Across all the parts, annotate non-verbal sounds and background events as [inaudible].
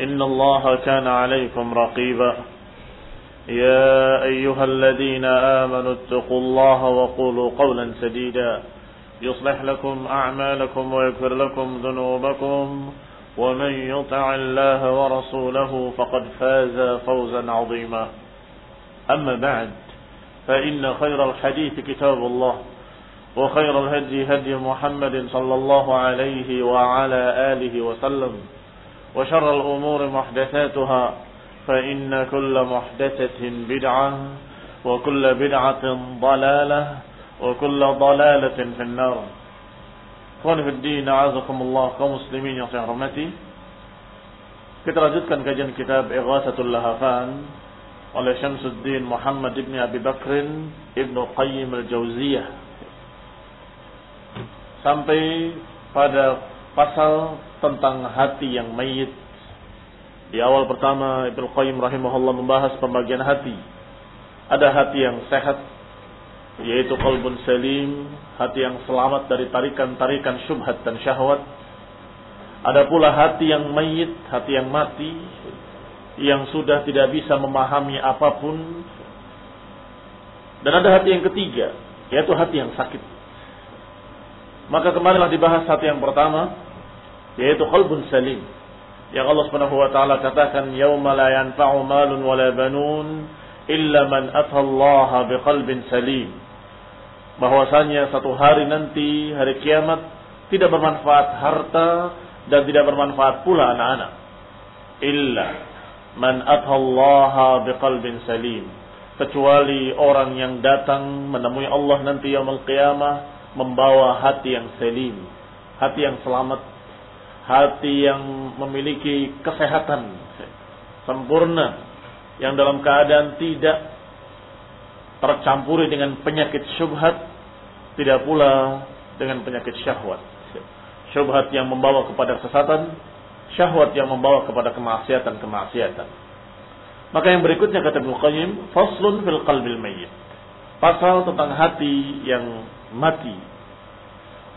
إن الله كان عليكم رقيبا. يا أيها الذين آمنوا اتقوا الله وقولوا قولا سديدا. يصلح لكم أعمالكم ويغفر لكم ذنوبكم. ومن يطع الله ورسوله فقد فاز فوزا عظيما. أما بعد فإن خير الحديث كتاب الله وخير الهدي هدي محمد صلى الله عليه وعلى آله وسلم. وشر الأمور محدثاتها فإن كل محدثة بدعة وكل بدعة ضلالة وكل ضلالة في النار Ikhwan fi din, a'azakumullah kaum muslimin yang saya hormati. Kita lanjutkan kajian kitab Ighathatul Lahafan oleh Syamsuddin Muhammad ibn Abi Bakrin Ibn Qayyim al-Jauziyah. Sampai pada pasal tentang hati yang mayit. Di awal pertama Ibnu Qayyim rahimahullah membahas pembagian hati. Ada hati yang sehat yaitu qalbun salim, hati yang selamat dari tarikan-tarikan syubhat dan syahwat. Ada pula hati yang mayit, hati yang mati, yang sudah tidak bisa memahami apa pun. Dan ada hati yang ketiga, yaitu hati yang sakit. Maka kemarilah dibahas hati yang pertama, yaitu qalbun salim. Yang Allah Subhanahu wa taala katakan yauma la yanfa'u malun wala banun illa man atallaha biqalbin salim. Bahwasanya satu hari nanti hari kiamat tidak bermanfaat harta dan tidak bermanfaat pula anak-anak. Illa man atallaha biqalbin salim. Kecuali orang yang datang menemui Allah nanti yaumul qiyamah membawa hati yang salim, hati yang selamat hati yang memiliki kesehatan sempurna yang dalam keadaan tidak tercampuri dengan penyakit syubhat tidak pula dengan penyakit syahwat. Syubhat yang membawa kepada kesesatan syahwat yang membawa kepada kemaksiatan-kemaksiatan. Maka yang berikutnya kata Ibnu faslun fil qalbil mayyit. Pasal tentang hati yang mati.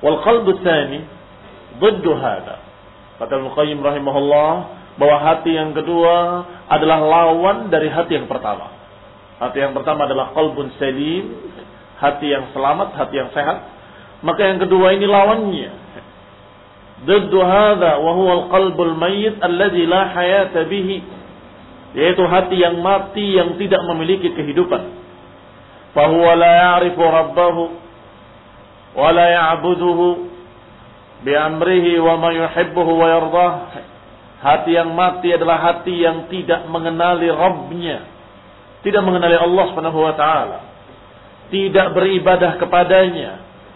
Wal qalbu tsani duddu hada. Kata Al-Qayyim rahimahullah bahwa hati yang kedua adalah lawan dari hati yang pertama. Hati yang pertama adalah qalbun salim, hati yang selamat, hati yang sehat. Maka yang kedua ini lawannya. Duddu hadha wa huwa al-qalbul mayyit alladhi la hayata bihi yaitu hati yang mati yang tidak memiliki kehidupan. Fahuwa la ya'rifu rabbahu la ya'buduhu biamrihi yuhibbuhu wa yardah. Hati yang mati adalah hati yang tidak mengenali Rabbnya. Tidak mengenali Allah subhanahu wa ta'ala. Tidak beribadah kepadanya.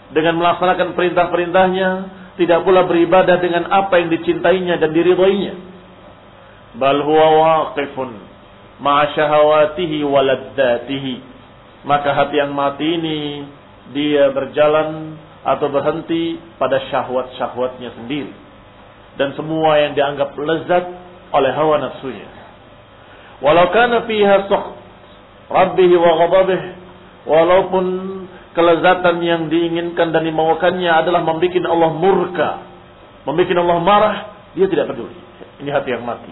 Dengan melaksanakan perintah-perintahnya. Tidak pula beribadah dengan apa yang dicintainya dan diridhoinya. Bal huwa waqifun ma'a syahawatihi waladdatihi. Maka hati yang mati ini dia berjalan atau berhenti pada syahwat-syahwatnya sendiri dan semua yang dianggap lezat oleh hawa nafsunya. Walau kana fiha rabbih wa ghadabih walaupun kelezatan yang diinginkan dan dimaukannya adalah membuat Allah murka, membuat Allah marah, dia tidak peduli. Ini hati yang mati.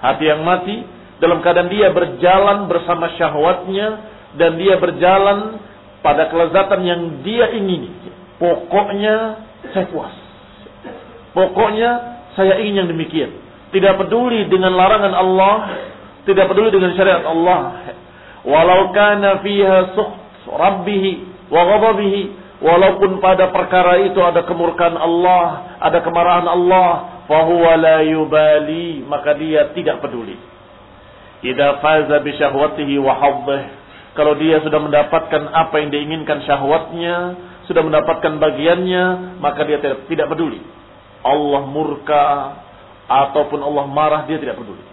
Hati yang mati dalam keadaan dia berjalan bersama syahwatnya dan dia berjalan pada kelezatan yang dia ingini. Pokoknya saya puas. Pokoknya saya ingin yang demikian. Tidak peduli dengan larangan Allah, tidak peduli dengan syariat Allah. Walau kana fiha sukht rabbih wa ghadabihi, walaupun pada perkara itu ada kemurkaan Allah, ada kemarahan Allah, fahuwa la yubali, maka dia tidak peduli. Idza faza bi syahwatihi wa kalau dia sudah mendapatkan apa yang diinginkan syahwatnya, sudah mendapatkan bagiannya, maka dia tidak, peduli. Allah murka ataupun Allah marah, dia tidak peduli.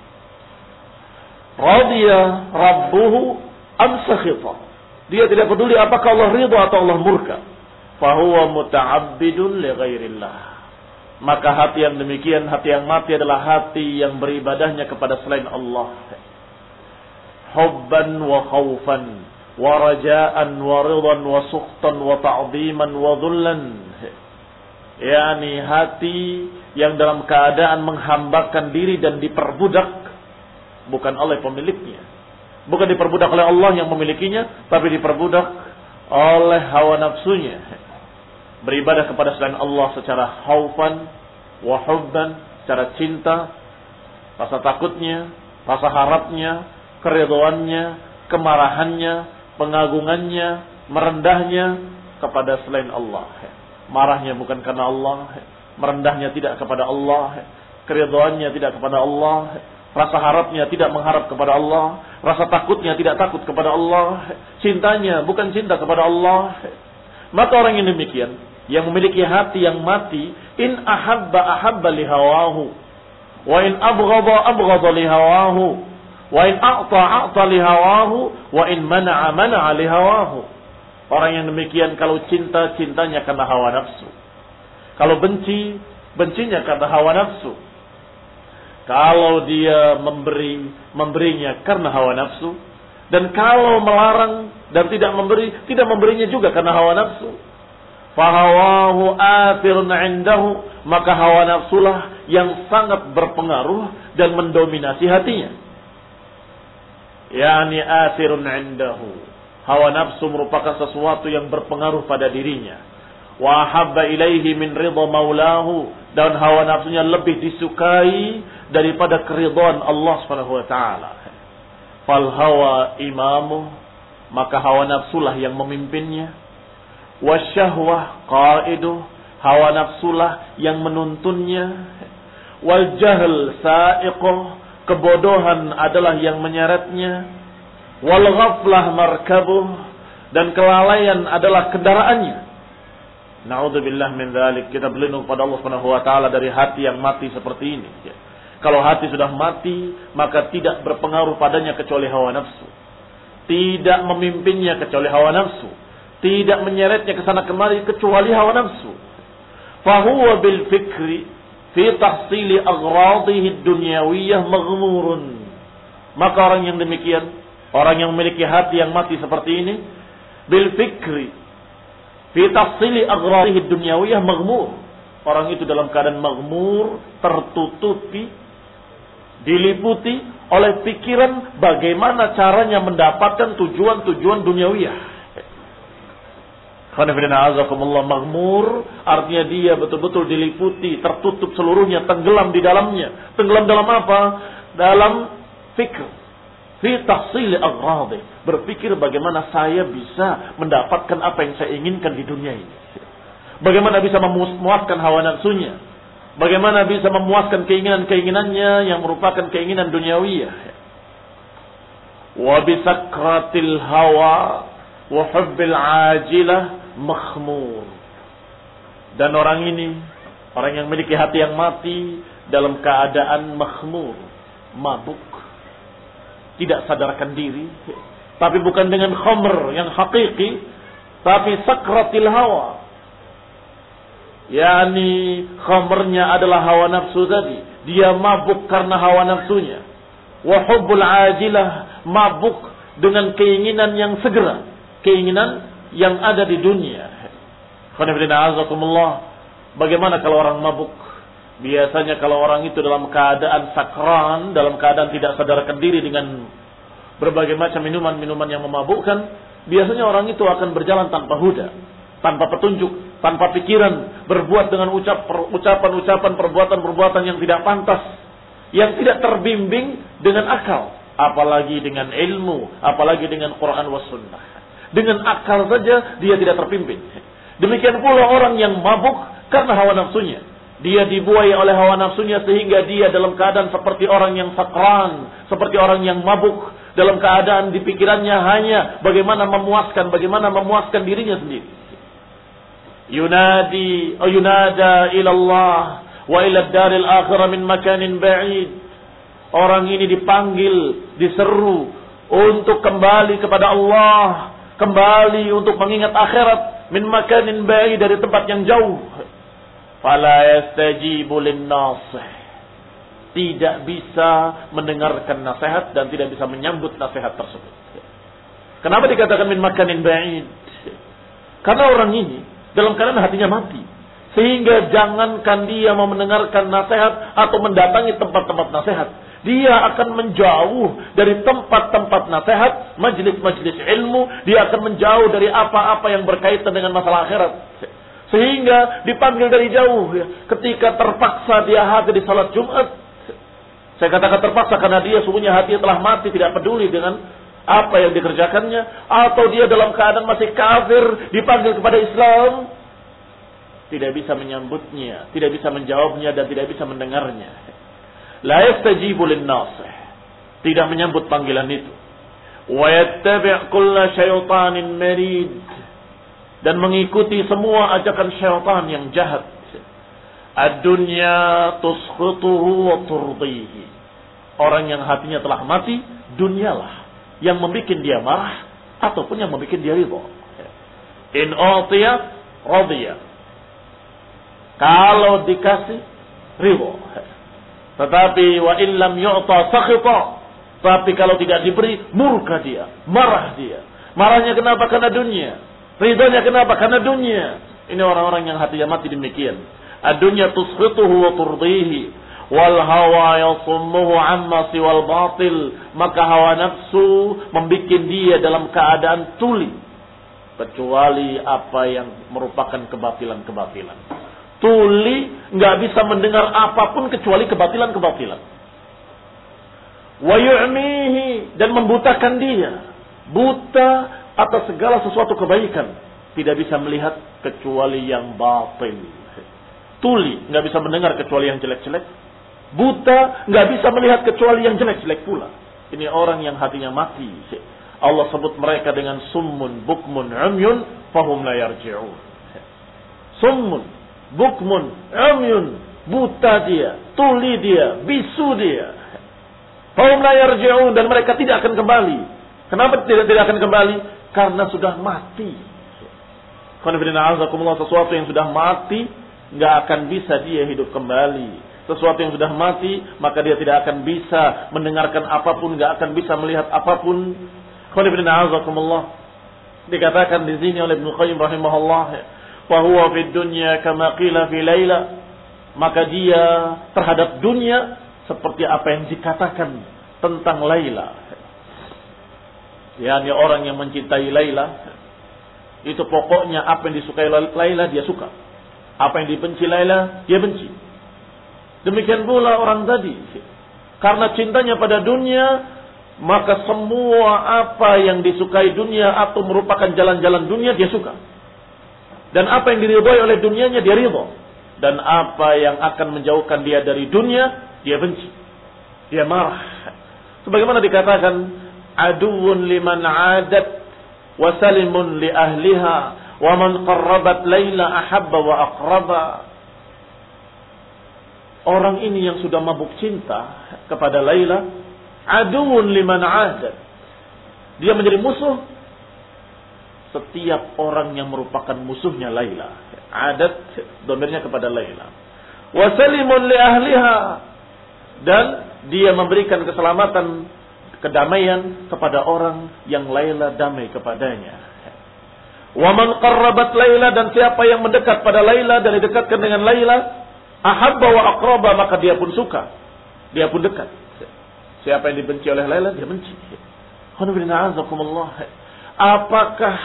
Radiya rabbuhu am sakhita. Dia tidak peduli apakah Allah ridha atau Allah murka. Fahuwa muta'abbidun li ghairillah. Maka hati yang demikian, hati yang mati adalah hati yang beribadahnya kepada selain Allah hubban wa khaufan wa raja'an wa ridan wa sukhtan wa ta'diman wa dhullan yani hati yang dalam keadaan menghambakan diri dan diperbudak bukan oleh pemiliknya. Bukan diperbudak oleh Allah yang memilikinya tapi diperbudak oleh hawa nafsunya. Beribadah kepada selain Allah secara haufan wa hubban secara cinta rasa takutnya rasa harapnya keriduannya, kemarahannya, pengagungannya, merendahnya kepada selain Allah. Marahnya bukan karena Allah, merendahnya tidak kepada Allah, keriduannya tidak kepada Allah, rasa harapnya tidak mengharap kepada Allah, rasa takutnya tidak takut kepada Allah, cintanya bukan cinta kepada Allah. Maka orang yang demikian, yang memiliki hati yang mati, in ahabba ahabba lihawahu, wa in abghadha abghadha lihawahu, wa in a'ta a'ta lihawahu, wa in mana'a mana'a lihawahu. Orang yang demikian kalau cinta, cintanya karena hawa nafsu. Kalau benci, bencinya karena hawa nafsu. Kalau dia memberi, memberinya karena hawa nafsu. Dan kalau melarang dan tidak memberi, tidak memberinya juga karena hawa nafsu. Fahawahu athirun indahu. Maka hawa nafsulah yang sangat berpengaruh dan mendominasi hatinya. Yani athirun indahu Hawa nafsu merupakan sesuatu yang berpengaruh pada dirinya. Wa habba ilaihi min ridha maulahu dan hawa nafsunya lebih disukai daripada keridhaan Allah Subhanahu wa taala. Fal hawa imamu maka hawa nafsulah yang memimpinnya. Wasyahwah qaiduh hawa nafsulah yang menuntunnya. Wal jahl sa'iquh kebodohan adalah yang menyeretnya wal ghaflah markabuh dan kelalaian adalah kendaraannya. Nauzubillah min dzalik. Kita berlindung pada Allah Subhanahu wa taala dari hati yang mati seperti ini. Ya. Kalau hati sudah mati, maka tidak berpengaruh padanya kecuali hawa nafsu. Tidak memimpinnya kecuali hawa nafsu. Tidak menyeretnya ke sana kemari kecuali hawa nafsu. Fahuwa bil fikri fi tahsili aghradihi dunyawiyah maghmurun. Maka orang yang demikian Orang yang memiliki hati yang mati seperti ini bil fikri fi tafsili aghrarihi dunyawiyah maghmur. Orang itu dalam keadaan maghmur, tertutupi, diliputi oleh pikiran bagaimana caranya mendapatkan tujuan-tujuan duniawiyah. Maghmur artinya dia betul-betul diliputi, tertutup seluruhnya, tenggelam di dalamnya. Tenggelam dalam apa? Dalam fikr fi tahsili aghradi. Berpikir bagaimana saya bisa mendapatkan apa yang saya inginkan di dunia ini. Bagaimana bisa memuaskan hawa nafsunya. Bagaimana bisa memuaskan keinginan-keinginannya yang merupakan keinginan duniawiyah. Wa bisakratil hawa wa hubbil ajilah makhmur. Dan orang ini, orang yang memiliki hati yang mati dalam keadaan makhmur, mabuk tidak sadarkan diri, tapi bukan dengan khamr yang hakiki, tapi sakratil hawa. Yani khamrnya adalah hawa nafsu tadi. Dia mabuk karena hawa nafsunya. Wa hubbul ajilah mabuk dengan keinginan yang segera, keinginan yang ada di dunia. Bagaimana kalau orang mabuk? Biasanya kalau orang itu dalam keadaan sakran, dalam keadaan tidak sadarkan diri dengan berbagai macam minuman-minuman yang memabukkan, biasanya orang itu akan berjalan tanpa huda, tanpa petunjuk, tanpa pikiran, berbuat dengan ucap ucapan-ucapan, perbuatan-perbuatan yang tidak pantas, yang tidak terbimbing dengan akal, apalagi dengan ilmu, apalagi dengan Quran was sunnah. Dengan akal saja dia tidak terpimpin. Demikian pula orang yang mabuk karena hawa nafsunya. Dia dibuai oleh hawa nafsunya sehingga dia dalam keadaan seperti orang yang sakran, seperti orang yang mabuk, dalam keadaan di pikirannya hanya bagaimana memuaskan, bagaimana memuaskan dirinya sendiri. Yunadi, oh yunada ilallah wa ila daril akhirah min makanin ba'id. Orang ini dipanggil, diseru untuk kembali kepada Allah, kembali untuk mengingat akhirat min makanin ba'id dari tempat yang jauh fala yastajibu linnasih tidak bisa mendengarkan nasihat dan tidak bisa menyambut nasihat tersebut. Kenapa dikatakan min makanin ba'id? Karena orang ini dalam keadaan hatinya mati. Sehingga jangankan dia mau mendengarkan nasihat atau mendatangi tempat-tempat nasihat. Dia akan menjauh dari tempat-tempat nasihat, majlis-majlis ilmu. Dia akan menjauh dari apa-apa yang berkaitan dengan masalah akhirat. Sehingga dipanggil dari jauh. Ya. Ketika terpaksa dia hadir di salat Jumat. Saya katakan terpaksa karena dia sungguhnya hati telah mati. Tidak peduli dengan apa yang dikerjakannya. Atau dia dalam keadaan masih kafir. Dipanggil kepada Islam tidak bisa menyambutnya, tidak bisa menjawabnya dan tidak bisa mendengarnya. La yastajibu lin-nasih. Tidak menyambut panggilan itu. Wa yattabi' kulla syaitanin marid dan mengikuti semua ajakan syaitan yang jahat. Ad-dunya tuskhituhu wa turdihi. Orang yang hatinya telah mati, dunialah yang membuat dia marah ataupun yang membuat dia ridho. In utiya radiyah kalau dikasih ridho. Tetapi wa illam yu'ta sakhita. Tapi kalau tidak diberi murka dia, marah dia. Marahnya kenapa? Karena dunia. Ridhonya kenapa? Karena dunia. Ini orang-orang yang hatinya mati demikian. Adunya tuskhituhu wa turdihi wal hawa yasummuhu amma siwal batil maka hawa nafsu membuat dia dalam keadaan tuli kecuali apa yang merupakan kebatilan-kebatilan tuli, nggak bisa mendengar apa pun kecuali kebatilan-kebatilan. Wa yu'mihi dan membutakan dia. Buta atas segala sesuatu kebaikan. Tidak bisa melihat kecuali yang batin. Tuli, nggak bisa mendengar kecuali yang jelek-jelek. Buta, nggak bisa melihat kecuali yang jelek-jelek pula. Ini orang yang hatinya mati. Allah sebut mereka dengan summun, bukmun, umyun, fahum la yarji'un. Summun, bukmun, umyun, buta dia, tuli dia, bisu dia. Kaum layar jauh dan mereka tidak akan kembali. Kenapa tidak tidak akan kembali? Karena sudah mati. sesuatu yang sudah mati nggak akan bisa dia hidup kembali. Sesuatu yang sudah mati maka dia tidak akan bisa mendengarkan apa pun, nggak akan bisa melihat apa pun. Dikatakan di sini oleh Ibnu Qayyim rahimahullah fahuwa fid dunya kama qila fi laila maka dia terhadap dunia seperti apa yang dikatakan tentang Laila. yakni orang yang mencintai Laila itu pokoknya apa yang disukai Laila dia suka. Apa yang dibenci Laila dia benci. Demikian pula orang tadi. Karena cintanya pada dunia maka semua apa yang disukai dunia atau merupakan jalan-jalan dunia dia suka. Dan apa yang diridhoi oleh dunianya dia ridho. Dan apa yang akan menjauhkan dia dari dunia, dia benci. Dia marah. Sebagaimana dikatakan, aduun liman adat wa salimun li ahliha wa man qarrabat laila ahabba wa aqraba. Orang ini yang sudah mabuk cinta kepada Laila, aduun liman adat. Dia menjadi musuh setiap orang yang merupakan musuhnya Laila. Adat domirnya kepada Laila. Wasalimun li ahliha. Dan dia memberikan keselamatan, kedamaian kepada orang yang Laila damai kepadanya. Waman qarrabat Laila dan siapa yang mendekat pada Laila dan didekatkan dengan Laila, ahabba wa aqraba maka dia pun suka. Dia pun dekat. Siapa yang dibenci oleh Laila dia benci. Apakah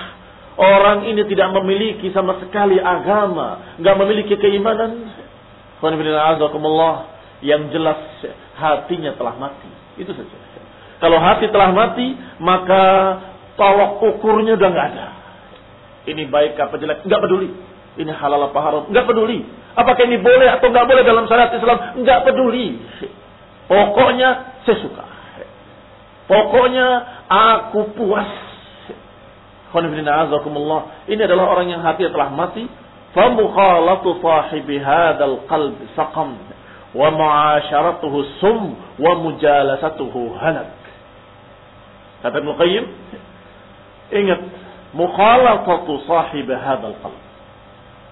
Orang ini tidak memiliki sama sekali agama, nggak memiliki keimanan. Yang jelas hatinya telah mati. Itu saja. Kalau hati telah mati, maka tolok ukurnya udah nggak ada. Ini baik apa jelek, nggak peduli. Ini halal apa haram, nggak peduli. Apakah ini boleh atau nggak boleh dalam syariat Islam, nggak peduli. Pokoknya saya suka. Pokoknya aku puas ini adalah orang yang hati telah mati. Famukhalatu sahibi hadal qalb saqam. Wa mu'asyaratuhu sum. Wa mujalasatuhu halak. Kata Ibn Qayyim. Ingat. Mukhalatatu sahibi hadal qalb.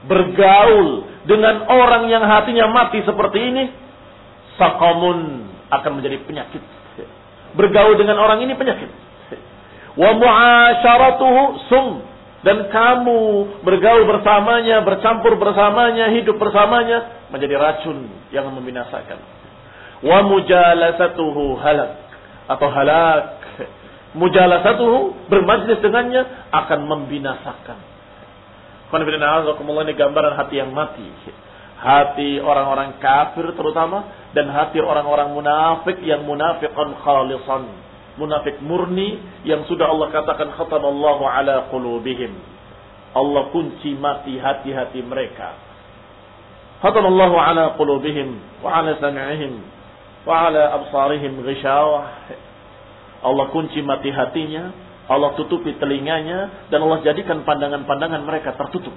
Bergaul dengan orang yang hatinya mati seperti ini. Saqamun akan menjadi penyakit. Bergaul dengan orang ini penyakit wa mu'asyaratuhu sum dan kamu bergaul bersamanya, bercampur bersamanya, hidup bersamanya menjadi racun yang membinasakan. Wa mujalasatuhu halak atau halak. Mujalasatuhu bermajlis dengannya akan membinasakan. ini gambaran hati yang mati. Hati orang-orang kafir terutama dan hati orang-orang munafik yang munafiqan khalisan munafik murni yang sudah Allah katakan khatamallahu ala qulubihim. Allah kunci mati hati-hati mereka. Khatamallahu ala qulubihim wa ala sam'ihim wa ala absarihim ghishawah. Allah kunci mati hatinya, Allah tutupi telinganya dan Allah jadikan pandangan-pandangan mereka tertutup.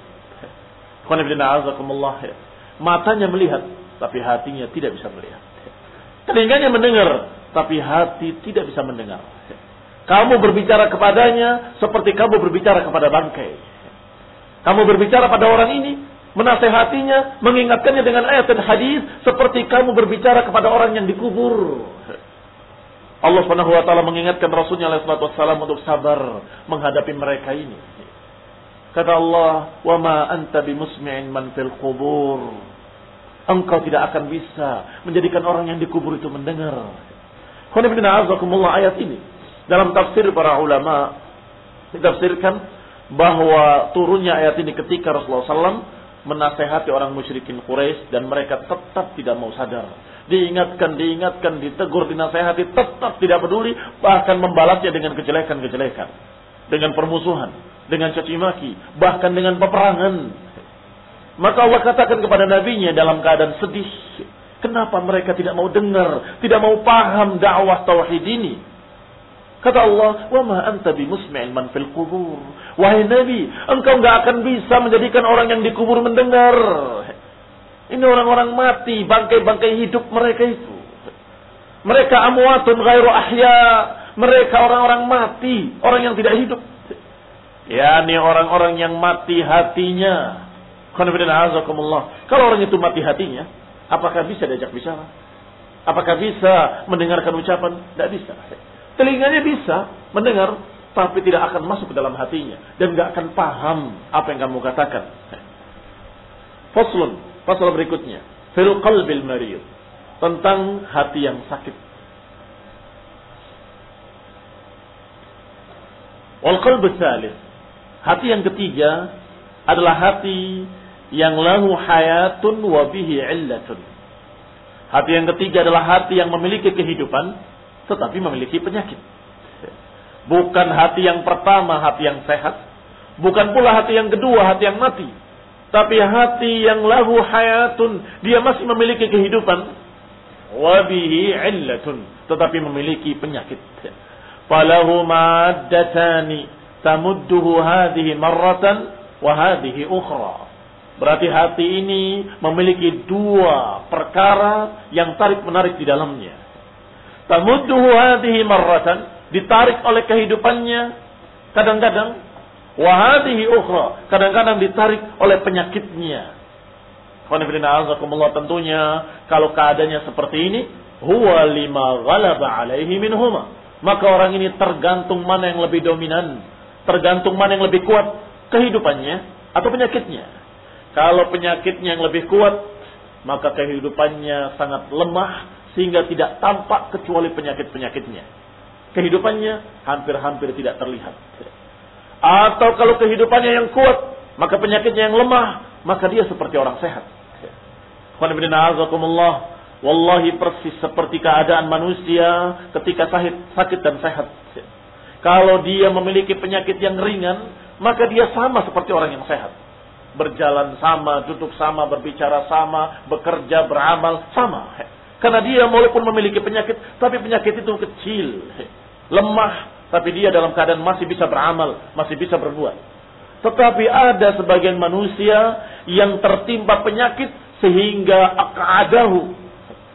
Matanya melihat tapi hatinya tidak bisa melihat. Telinganya mendengar tapi hati tidak bisa mendengar. Kamu berbicara kepadanya seperti kamu berbicara kepada bangkai. Kamu berbicara pada orang ini, menasehatinya, mengingatkannya dengan ayat dan hadis seperti kamu berbicara kepada orang yang dikubur. Allah Subhanahu wa taala mengingatkan Rasulnya alaihi wasallam untuk sabar menghadapi mereka ini. Kata Allah, "Wa ma anta bimusmi'in man fil qubur." Engkau tidak akan bisa menjadikan orang yang dikubur itu mendengar. Ayat ini dalam tafsir para ulama ditafsirkan bahwa turunnya ayat ini ketika Rasulullah SAW menasehati orang musyrikin Quraisy dan mereka tetap tidak mau sadar. Diingatkan, diingatkan, ditegur, dinasehati, tetap tidak peduli, bahkan membalasnya dengan kejelekan-kejelekan. Dengan permusuhan, dengan caci maki, bahkan dengan peperangan. Maka Allah katakan kepada nabinya dalam keadaan sedih, Kenapa mereka tidak mau dengar, tidak mau paham dakwah tauhid ini? Kata Allah, "Wa ma anta bimusmi'in man fil qubur." Wahai Nabi, engkau enggak akan bisa menjadikan orang yang dikubur mendengar. Ini orang-orang mati, bangkai-bangkai hidup mereka itu. Mereka amwatun ghairu ahya. Mereka orang-orang mati, orang yang tidak hidup. Ya, ini orang-orang yang mati hatinya. Kalau orang itu mati hatinya, Apakah bisa diajak bicara? Apakah bisa mendengarkan ucapan? Tidak bisa. Telinganya bisa mendengar, tapi tidak akan masuk ke dalam hatinya dan tidak akan paham apa yang kamu katakan. Faslun, pasal berikutnya, fil qalbil marid, tentang hati yang sakit. Wal qalb hati yang ketiga adalah hati yang lahu hayatun wa bihi illatun. Hati yang ketiga adalah hati yang memiliki kehidupan tetapi memiliki penyakit. Bukan hati yang pertama hati yang sehat, bukan pula hati yang kedua hati yang mati, tapi hati yang lahu hayatun, dia masih memiliki kehidupan wa bihi illatun, tetapi memiliki penyakit. Falahu maddatani tamudduhu hadhihi marratan wa hadhihi ukhra. Berarti hati ini memiliki dua perkara yang tarik menarik di dalamnya. Tamudduhu hadhihi marratan, ditarik oleh kehidupannya kadang-kadang wa hadhihi ukhra, kadang-kadang ditarik oleh penyakitnya. tentunya kalau keadaannya seperti ini, huwa lima ghalaba alaihi minhuma. Maka orang ini tergantung mana yang lebih dominan, tergantung mana yang lebih kuat kehidupannya atau penyakitnya. Kalau penyakitnya yang lebih kuat, maka kehidupannya sangat lemah sehingga tidak tampak kecuali penyakit-penyakitnya. Kehidupannya hampir-hampir tidak terlihat. Atau kalau kehidupannya yang kuat, maka penyakitnya yang lemah, maka dia seperti orang sehat. Wallahi persis seperti keadaan manusia ketika sakit, sakit dan sehat. Kalau dia memiliki penyakit yang ringan, maka dia sama seperti orang yang sehat berjalan sama, duduk sama, berbicara sama, bekerja, beramal sama. Karena dia walaupun memiliki penyakit, tapi penyakit itu kecil, lemah, tapi dia dalam keadaan masih bisa beramal, masih bisa berbuat. Tetapi ada sebagian manusia yang tertimpa penyakit sehingga akadahu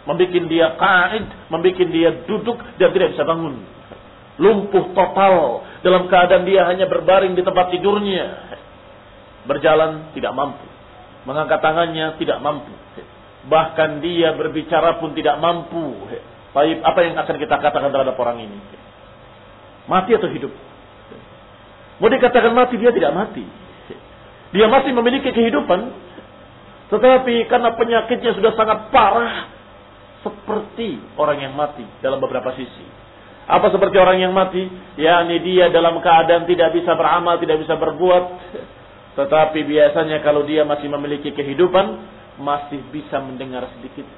membuat dia kaid, membuat dia duduk dan tidak bisa bangun. Lumpuh total dalam keadaan dia hanya berbaring di tempat tidurnya Berjalan tidak mampu. Mengangkat tangannya tidak mampu. Bahkan dia berbicara pun tidak mampu. Baik, apa yang akan kita katakan terhadap orang ini? Mati atau hidup? Mau dikatakan mati, dia tidak mati. Dia masih memiliki kehidupan. Tetapi karena penyakitnya sudah sangat parah. Seperti orang yang mati dalam beberapa sisi. Apa seperti orang yang mati? yakni dia dalam keadaan tidak bisa beramal, tidak bisa berbuat. Tetapi biasanya kalau dia masih memiliki kehidupan, masih bisa mendengar sedikit.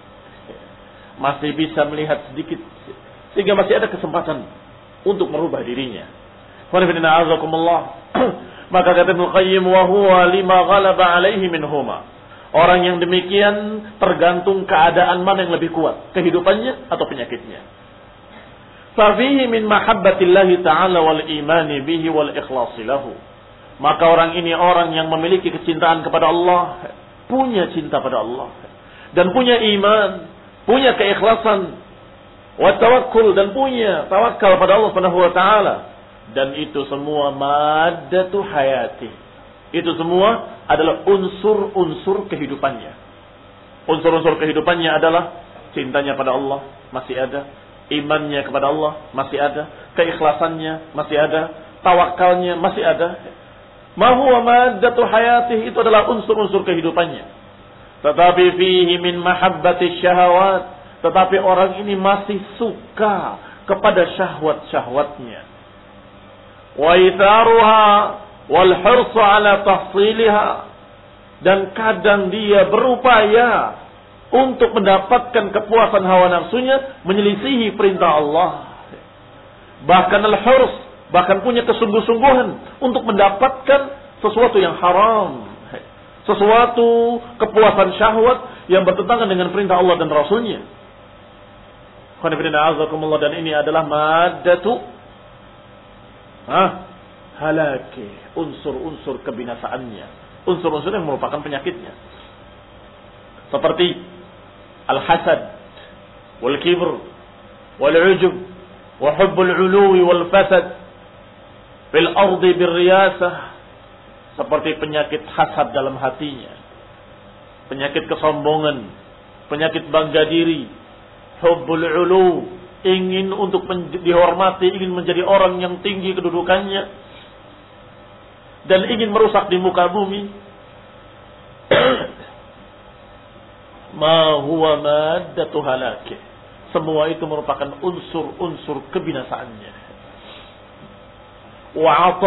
Masih bisa melihat sedikit. Sehingga masih ada kesempatan untuk merubah dirinya. [clears throat] Maka kata Ibnu Qayyim wa huwa lima ghalaba alaihi minhuma. Orang yang demikian tergantung keadaan mana yang lebih kuat, kehidupannya atau penyakitnya. Fafihi min mahabbatillahi ta'ala wal imani bihi wal ikhlasi lahu. Maka orang ini orang yang memiliki kecintaan kepada Allah, punya cinta pada Allah dan punya iman, punya keikhlasan, wa tawakkul dan punya tawakal pada Allah Subhanahu wa taala dan itu semua maddatu hayati. Itu semua adalah unsur-unsur kehidupannya. Unsur-unsur kehidupannya adalah cintanya pada Allah masih ada, imannya kepada Allah masih ada, keikhlasannya masih ada, tawakalnya masih ada. Ma huwa maddatu hayati itu adalah unsur-unsur kehidupannya. Tetapi fihi min mahabbati syahawat, tetapi orang ini masih suka kepada syahwat-syahwatnya. Wa itharuha wal hirsu ala tahsiliha. Dan kadang dia berupaya untuk mendapatkan kepuasan hawa nafsunya menyelisihi perintah Allah. Bahkan al-hirs bahkan punya kesungguh-sungguhan untuk mendapatkan sesuatu yang haram sesuatu kepuasan syahwat yang bertentangan dengan perintah Allah dan Rasulnya dan ini adalah madatu Hah? Halaki. Unsur-unsur kebinasaannya. Unsur-unsur yang merupakan penyakitnya. Seperti al-hasad, wal-kibr, wal-ujub, wa hubbul uluwi wal-fasad, fil ardi birriyasah, seperti penyakit hasad dalam hatinya. Penyakit kesombongan, penyakit bangga diri, hubbul ulu, ingin untuk dihormati, ingin menjadi orang yang tinggi kedudukannya, dan ingin merusak di muka bumi. [coughs] Ma huwa maddatu halakih. Semua itu merupakan unsur-unsur kebinasaannya. Wa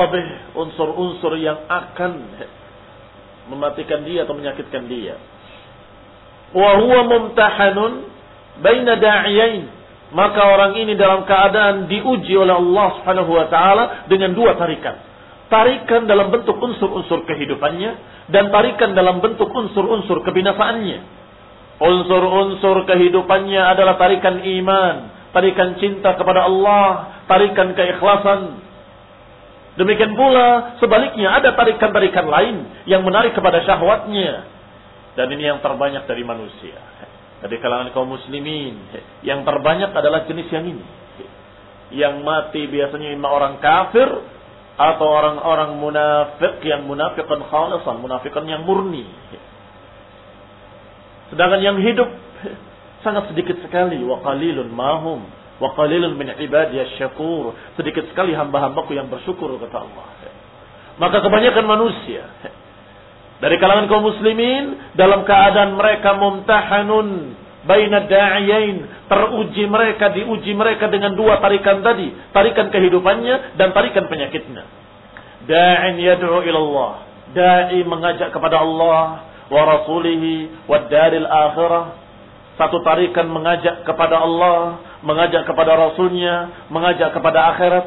unsur-unsur yang akan mematikan dia atau menyakitkan dia. Wa huwa mumtahanun baina da'iyain maka orang ini dalam keadaan diuji oleh Allah Subhanahu wa taala dengan dua tarikan. Tarikan dalam bentuk unsur-unsur kehidupannya dan tarikan dalam bentuk unsur-unsur kebinasaannya. Unsur-unsur kehidupannya adalah tarikan iman, tarikan cinta kepada Allah, tarikan keikhlasan. Demikian pula sebaliknya ada tarikan-tarikan lain yang menarik kepada syahwatnya. Dan ini yang terbanyak dari manusia. Dari kalangan kaum muslimin. Yang terbanyak adalah jenis yang ini. Yang mati biasanya lima orang kafir atau orang-orang munafik yang munafikan khalisan munafikan yang murni. Sedangkan yang hidup sangat sedikit sekali wa qalilun mahum wa qalilun min ibadiyas syakur. Sedikit sekali hamba-hambaku yang bersyukur kata Allah. Maka kebanyakan manusia dari kalangan kaum muslimin dalam keadaan mereka mumtahanun baina da'iyain teruji mereka diuji mereka dengan dua tarikan tadi tarikan kehidupannya dan tarikan penyakitnya. Da'in yad'u ila Allah. Da'i mengajak kepada Allah wa rasulihi wa daril akhirah. Satu tarikan mengajak kepada Allah mengajak kepada rasulnya mengajak kepada akhirat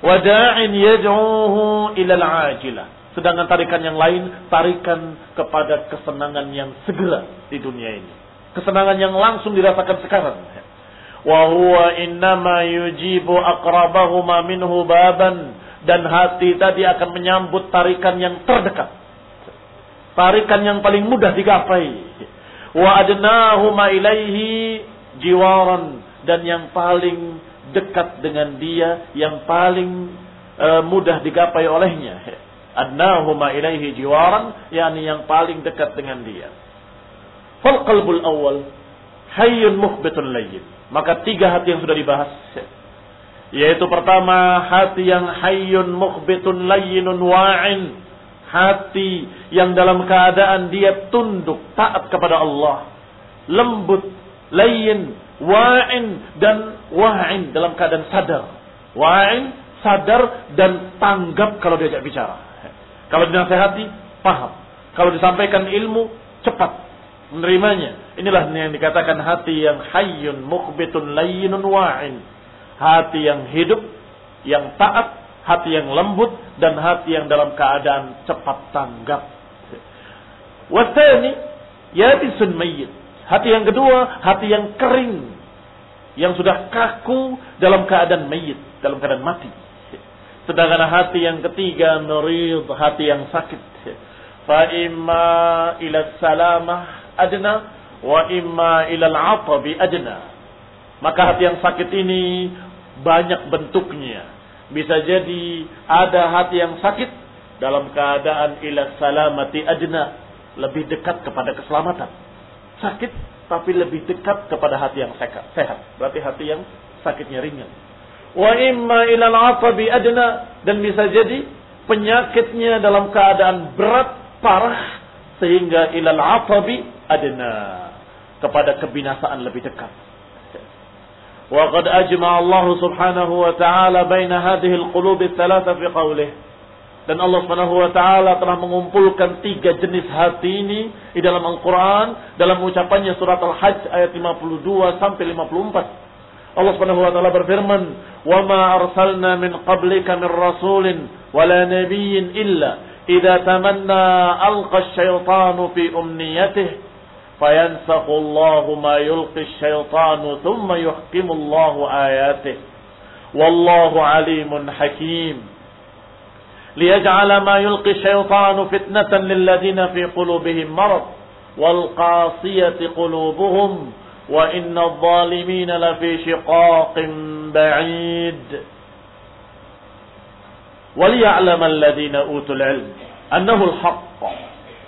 wa da'in yad'uhu ila al-ajilah Sedangkan tarikan yang lain, tarikan kepada kesenangan yang segera di dunia ini. Kesenangan yang langsung dirasakan sekarang. Wa huwa innama yujibu aqrabahuma minhu baban. Dan hati tadi akan menyambut tarikan yang terdekat. Tarikan yang paling mudah digapai. Wa adnahuma ilaihi jiwaran. Dan yang paling dekat dengan dia, yang paling uh, mudah digapai olehnya adnahuma ilaihi jiwaran yakni yang paling dekat dengan dia fal qalbul awal hayyun mukhbitun layyin maka tiga hati yang sudah dibahas Yaitu pertama hati yang hayyun mukhbitun layyinun wa'in. Hati yang dalam keadaan dia tunduk taat kepada Allah. Lembut, layyin, wa'in dan wa'in dalam keadaan sadar. Wa'in, sadar dan tanggap kalau diajak bicara. Kalau dinasehati, paham. Kalau disampaikan ilmu, cepat menerimanya. Inilah yang dikatakan hati yang hayyun mukhbitun layyinun wa'in hati yang hidup, yang taat, hati yang lembut, dan hati yang dalam keadaan cepat tanggap. Wasani, yabisun mayyit. Hati yang kedua, hati yang kering. Yang sudah kaku dalam keadaan mayit, dalam keadaan mati. Sedangkan hati yang ketiga, merid, hati yang sakit. Fa imma ila salamah adna, wa imma ila al-atabi adna. Maka hati yang sakit ini banyak bentuknya. Bisa jadi ada hati yang sakit dalam keadaan ila salamati adna, lebih dekat kepada keselamatan sakit tapi lebih dekat kepada hati yang sehat. Berarti hati yang sakitnya ringan. Wa imma ilal afabi adna dan bisa jadi penyakitnya dalam keadaan berat parah sehingga ilal afabi adna kepada kebinasaan lebih dekat. Wa qad ajma Allah Subhanahu wa taala baina hadhihi al-qulub ath-thalatha fi qawlihi dan Allah Subhanahu wa taala telah mengumpulkan tiga jenis hati ini di dalam Al-Qur'an dalam ucapannya surat Al-Hajj ayat 52 sampai 54. Allah Subhanahu wa taala berfirman, "Wa ma arsalna min qablika min rasulin wala nabiyyin illa idza tamanna alqa asyaitanu fi umniyatihi fayansakhu Allahu ma yulqi asyaitanu thumma yuhkimu Allahu ayatihi." Wallahu alimun hakim. ليجعل ما يلقي الشيطان فتنة للذين في قلوبهم مرض والقاسية قلوبهم وإن الظالمين لفي شقاق بعيد. وليعلم الذين أوتوا العلم أنه الحق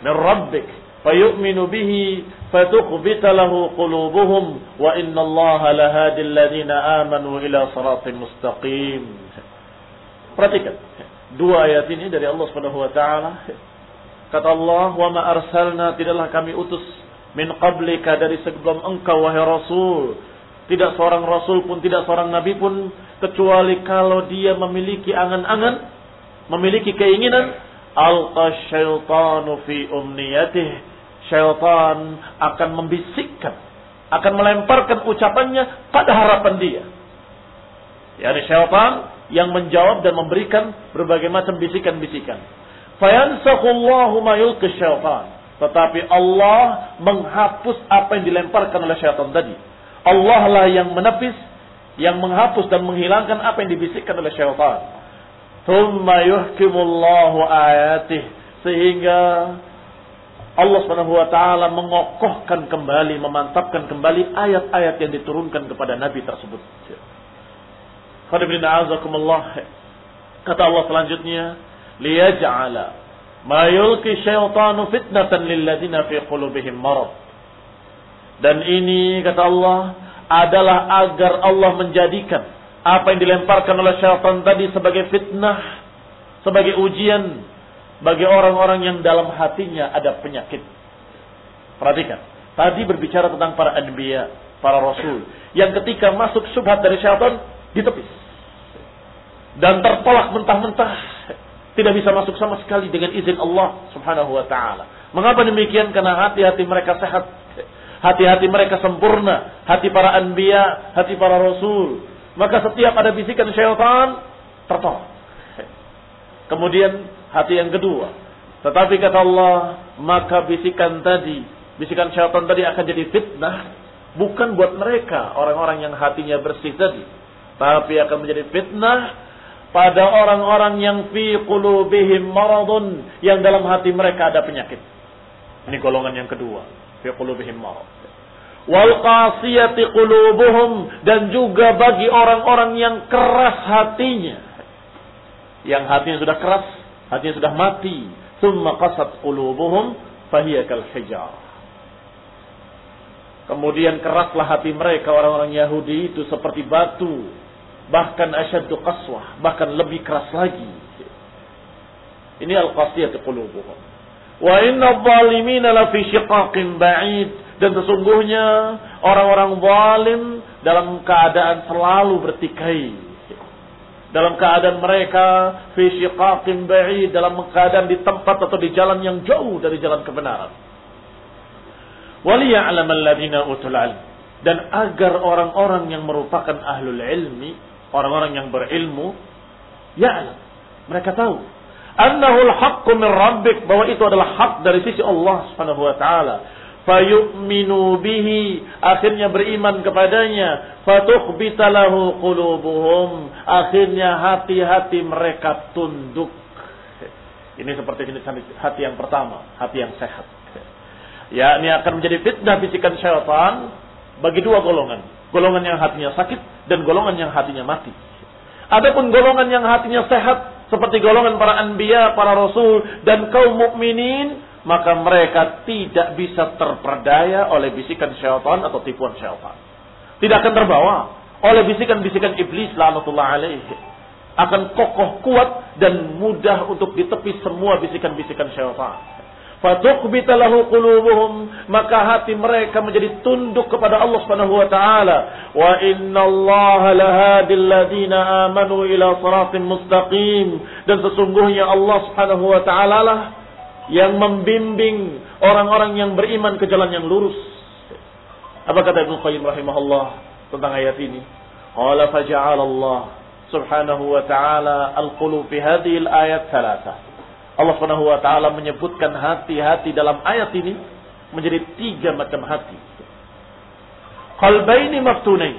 من ربك فيؤمن به فتخبت له قلوبهم وإن الله لهادي الذين آمنوا إلى صراط مستقيم. Perhatikan dua ayat ini dari Allah Subhanahu wa taala. Kata Allah, "Wa ma arsalna tidaklah kami utus min qablika dari sebelum engkau wahai Rasul." Tidak seorang rasul pun tidak seorang nabi pun kecuali kalau dia memiliki angan-angan, memiliki keinginan, alqa syaitanu fi syaitan akan membisikkan, akan melemparkan ucapannya pada harapan dia. Ya, syaitan yang menjawab dan memberikan berbagai macam bisikan-bisikan. Fayansakhullahu ma syaitan. Tetapi Allah menghapus apa yang dilemparkan oleh syaitan tadi. Allah lah yang menepis, yang menghapus dan menghilangkan apa yang dibisikkan oleh syaitan. Thumma yuhkimullahu ayatih. Sehingga Allah Subhanahu wa taala mengokohkan kembali, memantapkan kembali ayat-ayat yang diturunkan kepada nabi tersebut. Kata Allah selanjutnya, liyaj'ala ma yulqi syaitanu fitnatan lil ladzina fi qulubihim marad. Dan ini kata Allah adalah agar Allah menjadikan apa yang dilemparkan oleh syaitan tadi sebagai fitnah, sebagai ujian bagi orang-orang yang dalam hatinya ada penyakit. Perhatikan, tadi berbicara tentang para anbiya, para rasul, yang ketika masuk subhat dari syaitan ditepis dan tertolak mentah-mentah, tidak bisa masuk sama sekali dengan izin Allah Subhanahu wa taala. Mengapa demikian? Karena hati-hati mereka sehat, hati-hati mereka sempurna, hati para anbiya, hati para rasul. Maka setiap ada bisikan syaitan tertolak. Kemudian hati yang kedua. Tetapi kata Allah, maka bisikan tadi, bisikan syaitan tadi akan jadi fitnah. Bukan buat mereka, orang-orang yang hatinya bersih tadi. Tapi akan menjadi fitnah pada orang-orang yang fi qulubihim maradun. Yang dalam hati mereka ada penyakit. Ini golongan yang kedua. Fi qulubihim marad. Wal qasiyati qulubuhum. Dan juga bagi orang-orang yang keras hatinya. Yang hatinya sudah keras, hatinya sudah mati. Thumma qasat qulubuhum fahiya kal hijar. Kemudian keraslah hati mereka orang-orang Yahudi itu seperti batu. Bahkan asyaddu qaswah, bahkan lebih keras lagi. Ini al-qasiyah qulubuhum. Wa inna adh-dhalimina la fi shiqaqin ba'id dan sesungguhnya orang-orang zalim dalam keadaan selalu bertikai. Dalam keadaan mereka fi shiqaqin ba'id dalam keadaan di tempat atau di jalan yang jauh dari jalan kebenaran. Waliya'lam alladziina utul 'ilm dan agar orang-orang yang merupakan ahlul ilmi, orang-orang yang berilmu, ya'lam. Mereka tahu annahul haqqu min rabbik bahwa itu adalah hak dari sisi Allah Subhanahu wa taala. Fayu'minu bihi akhirnya beriman kepadanya fatukhbita lahu qulubuhum akhirnya hati-hati mereka tunduk. Ini seperti jenis hati yang pertama, hati yang sehat. Ya, ini akan menjadi fitnah bisikan syaitan bagi dua golongan. Golongan yang hatinya sakit dan golongan yang hatinya mati. Adapun golongan yang hatinya sehat seperti golongan para anbiya, para rasul dan kaum mukminin, maka mereka tidak bisa terperdaya oleh bisikan syaitan atau tipuan syaitan. Tidak akan terbawa oleh bisikan-bisikan iblis laknatullah alaihi. Akan kokoh kuat dan mudah untuk ditepis semua bisikan-bisikan syaitan. Fatuqbita lahu qulubuhum. Maka hati mereka menjadi tunduk kepada Allah Subhanahu wa taala. Wa innallaha lahadil ladina amanu ila siratin mustaqim. Dan sesungguhnya Allah Subhanahu wa taala lah yang membimbing orang-orang yang beriman ke jalan yang lurus. Apa kata Ibnu Qayyim rahimahullah tentang ayat ini? Qala faja'ala Allah subhanahu wa ta'ala al-qulub fi hadhihi al-ayat thalathah Allah Subhanahu wa taala menyebutkan hati-hati dalam ayat ini menjadi tiga macam hati. Qalbaini maftunain.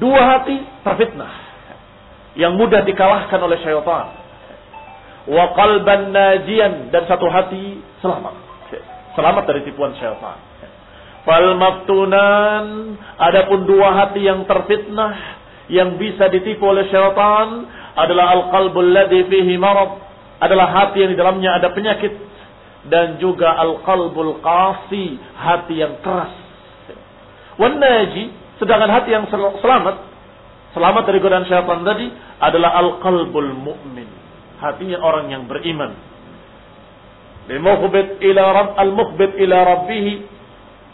Dua hati terfitnah. Yang mudah dikalahkan oleh syaitan. Wa qalban najian dan satu hati selamat. Selamat dari tipuan syaitan. Fal maftunan adapun dua hati yang terfitnah yang bisa ditipu oleh syaitan adalah al-qalbul ladzi fihi marad adalah hati yang di dalamnya ada penyakit dan juga al-qalbul qasi, hati yang keras. Wan naji, sedangkan hati yang selamat, selamat dari godaan syaitan tadi adalah al-qalbul mu'min, hatinya orang yang beriman. Bimukhbit ila rabb al-mukhbit ila rabbih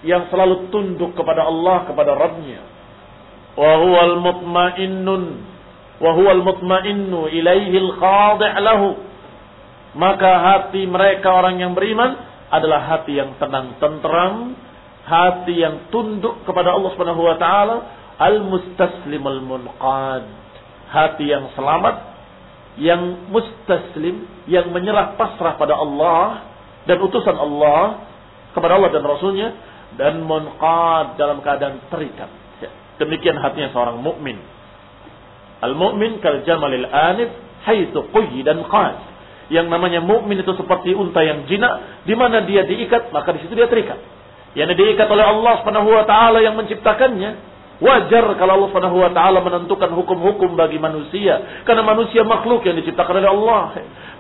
yang selalu tunduk kepada Allah, kepada Rabbnya. Wa huwal mutmainnun wa huwal mutmainnu ilaihi al-khadi' lahu maka hati mereka orang yang beriman adalah hati yang tenang tentram, hati yang tunduk kepada Allah Subhanahu wa taala, al-mustaslim al-munqad. Hati yang selamat, yang mustaslim, yang menyerah pasrah pada Allah dan utusan Allah kepada Allah dan Rasulnya dan munqad dalam keadaan terikat. Demikian hatinya seorang mukmin. Al-mu'min kal jamalil anif haitsu dan qad yang namanya mukmin itu seperti unta yang jinak, di mana dia diikat, maka di situ dia terikat. Yang diikat oleh Allah Subhanahu wa taala yang menciptakannya. Wajar kalau Allah Subhanahu wa taala menentukan hukum-hukum bagi manusia, karena manusia makhluk yang diciptakan oleh Allah.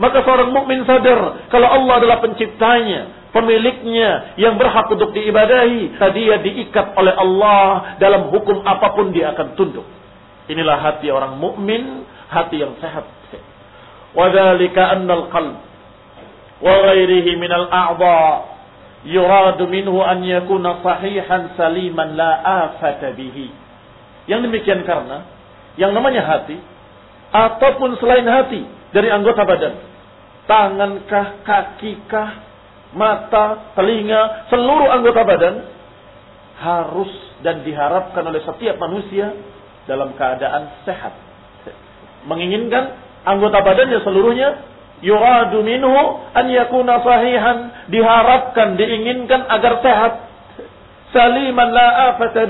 Maka seorang mukmin sadar kalau Allah adalah penciptanya, pemiliknya yang berhak untuk diibadahi, dia diikat oleh Allah dalam hukum apa pun dia akan tunduk. Inilah hati orang mukmin, hati yang sehat. وذلك أن القلب وغيره من الأعضاء يراد منه أن يكون صحيحا سليما لا آفة به yang demikian karena yang namanya hati ataupun selain hati dari anggota badan tangankah kakikah mata telinga seluruh anggota badan harus dan diharapkan oleh setiap manusia dalam keadaan sehat menginginkan anggota badannya seluruhnya yuradu minhu an yakuna sahihan diharapkan diinginkan agar sehat. Saliman la afata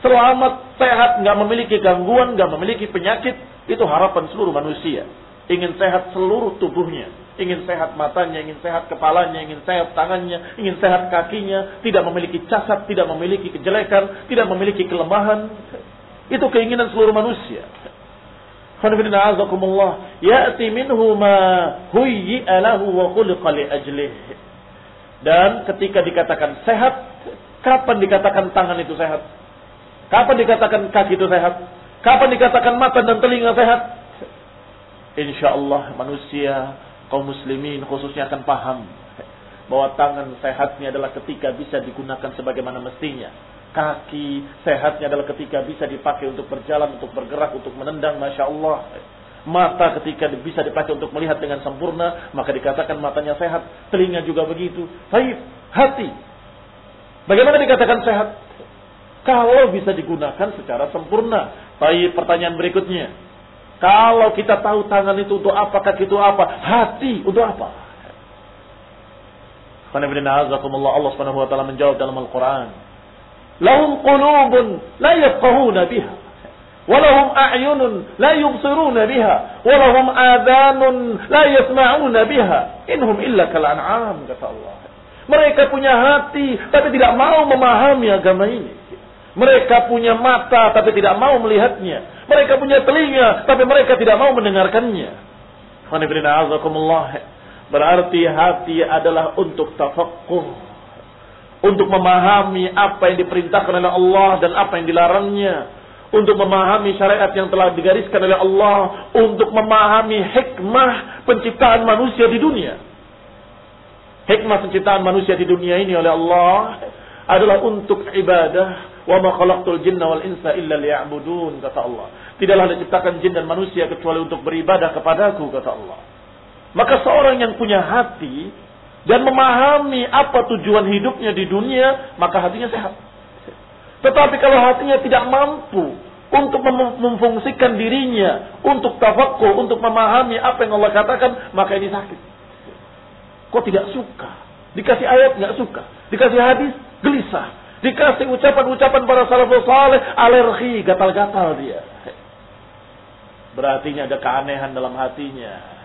selamat sehat nggak memiliki gangguan nggak memiliki penyakit itu harapan seluruh manusia. Ingin sehat seluruh tubuhnya ingin sehat matanya ingin sehat kepalanya ingin sehat tangannya ingin sehat kakinya tidak memiliki cacat tidak memiliki kejelekan tidak memiliki kelemahan. Itu keinginan seluruh manusia Ya'ti minhu ma huyyi'a lahu wa khuliqa li. Dan ketika dikatakan sehat, kapan dikatakan tangan itu sehat? Kapan dikatakan kaki itu sehat? Kapan dikatakan mata dan telinga sehat? Insya Allah manusia, kaum muslimin khususnya akan paham bahwa tangan sehatnya adalah ketika bisa digunakan sebagaimana mestinya. Kaki sehatnya adalah ketika bisa dipakai untuk berjalan, untuk bergerak, untuk menendang, masya Allah. Mata ketika bisa dipakai untuk melihat dengan sempurna, maka dikatakan matanya sehat. Telinga juga begitu. Baik, hati. Bagaimana dikatakan sehat? Kalau bisa digunakan secara sempurna. Baik, pertanyaan berikutnya. Kalau kita tahu tangan itu untuk apa, kaki itu apa, hati untuk apa? Allah Subhanahu wa taala menjawab dalam Al-Qur'an. Lahum qulubun la yafqahuna biha. A'yunun la yubsiruna biha. Walahum adhanun la yasma'una biha. Inhum illa kal an'am kata Allah. Mereka punya hati tapi tidak mau memahami agama ini. Mereka punya mata tapi tidak mau melihatnya. Mereka punya telinga tapi mereka tidak mau mendengarkannya. Berarti hati adalah untuk tafakkur. Untuk memahami apa yang diperintahkan oleh Allah dan apa yang dilarangnya. Untuk memahami syariat yang telah digariskan oleh Allah. Untuk memahami hikmah penciptaan manusia di dunia. Hikmah penciptaan manusia di dunia ini oleh Allah adalah untuk ibadah. Wa ma khalaqtul jinna wal insa illa liya'budun kata Allah. Tidaklah diciptakan jin dan manusia kecuali untuk beribadah kepadaku kata Allah. Maka seorang yang punya hati dan memahami apa tujuan hidupnya di dunia, maka hatinya sehat. Tetapi kalau hatinya tidak mampu untuk memfungsikan dirinya, untuk tafakkur, untuk memahami apa yang Allah katakan, maka ini sakit. Kok tidak suka? Dikasih ayat nggak suka, dikasih hadis gelisah, dikasih ucapan-ucapan para salafus saleh alergi, gatal-gatal dia. Berarti ada keanehan dalam hatinya.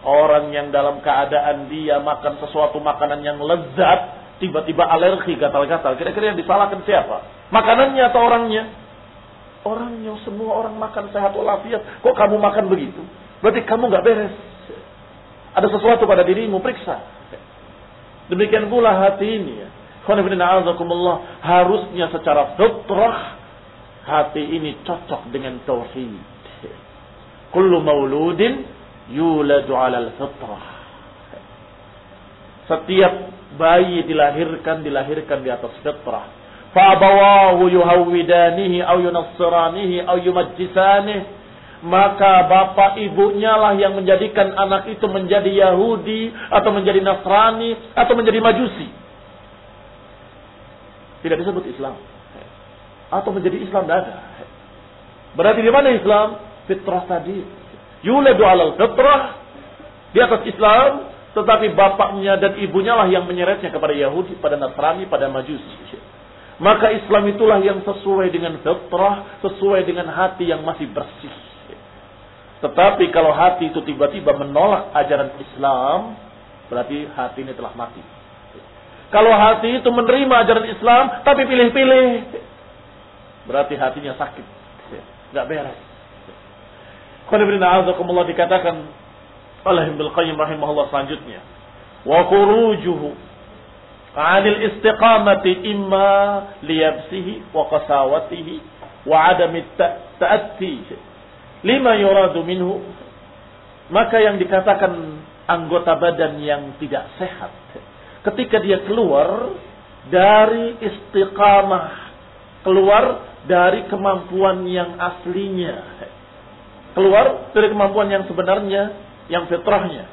Orang yang dalam keadaan dia makan sesuatu makanan yang lezat, tiba-tiba alergi gatal-gatal. Kira-kira yang disalahkan siapa? Makanannya atau orangnya? Orangnya semua orang makan sehat walafiat. Kok kamu makan begitu? Berarti kamu nggak beres. Ada sesuatu pada dirimu, periksa. Demikian pula hati ini ya. Harusnya secara fitrah hati ini cocok dengan tauhid. Kullu mauludin yuladu alal fitrah. Setiap bayi dilahirkan dilahirkan di atas fitrah. Fa'abawahu yuhawwidanihi au yunassiranihi au maka bapak ibunya lah yang menjadikan anak itu menjadi Yahudi atau menjadi Nasrani atau menjadi Majusi. Tidak disebut Islam. Atau menjadi Islam tidak ada. Berarti di mana Islam? Fitrah tadi yuladu alal fitrah di atas Islam, tetapi bapaknya dan ibunya lah yang menyeretnya kepada Yahudi, pada Nasrani, pada Majusi. Maka Islam itulah yang sesuai dengan fitrah, sesuai dengan hati yang masih bersih. Tetapi kalau hati itu tiba-tiba menolak ajaran Islam, berarti hati ini telah mati. Kalau hati itu menerima ajaran Islam, tapi pilih-pilih, berarti hatinya sakit. Gak beres. Qanibina dikatakan oleh Ibnu Qayyim rahimahullah selanjutnya. Wa khurujuhu anil istiqamati imma liyabsihi wa qasawatihi wa adami ta'atti lima yuradu minhu maka yang dikatakan anggota badan yang tidak sehat ketika dia keluar dari istiqamah keluar dari kemampuan yang aslinya keluar dari kemampuan yang sebenarnya, yang fitrahnya.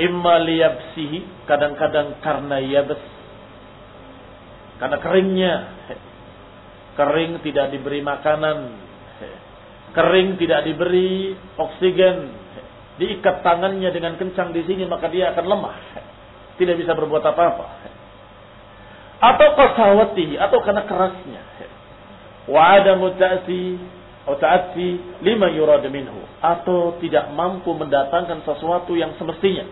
Imma liyabsihi, kadang-kadang karena yabes. Karena keringnya. Kering tidak diberi makanan. Kering tidak diberi oksigen. Diikat tangannya dengan kencang di sini, maka dia akan lemah. Tidak bisa berbuat apa-apa. Atau kasawati, atau karena kerasnya. Wa adamu ta'ati lima yurad minhu. Atau tidak mampu mendatangkan sesuatu yang semestinya.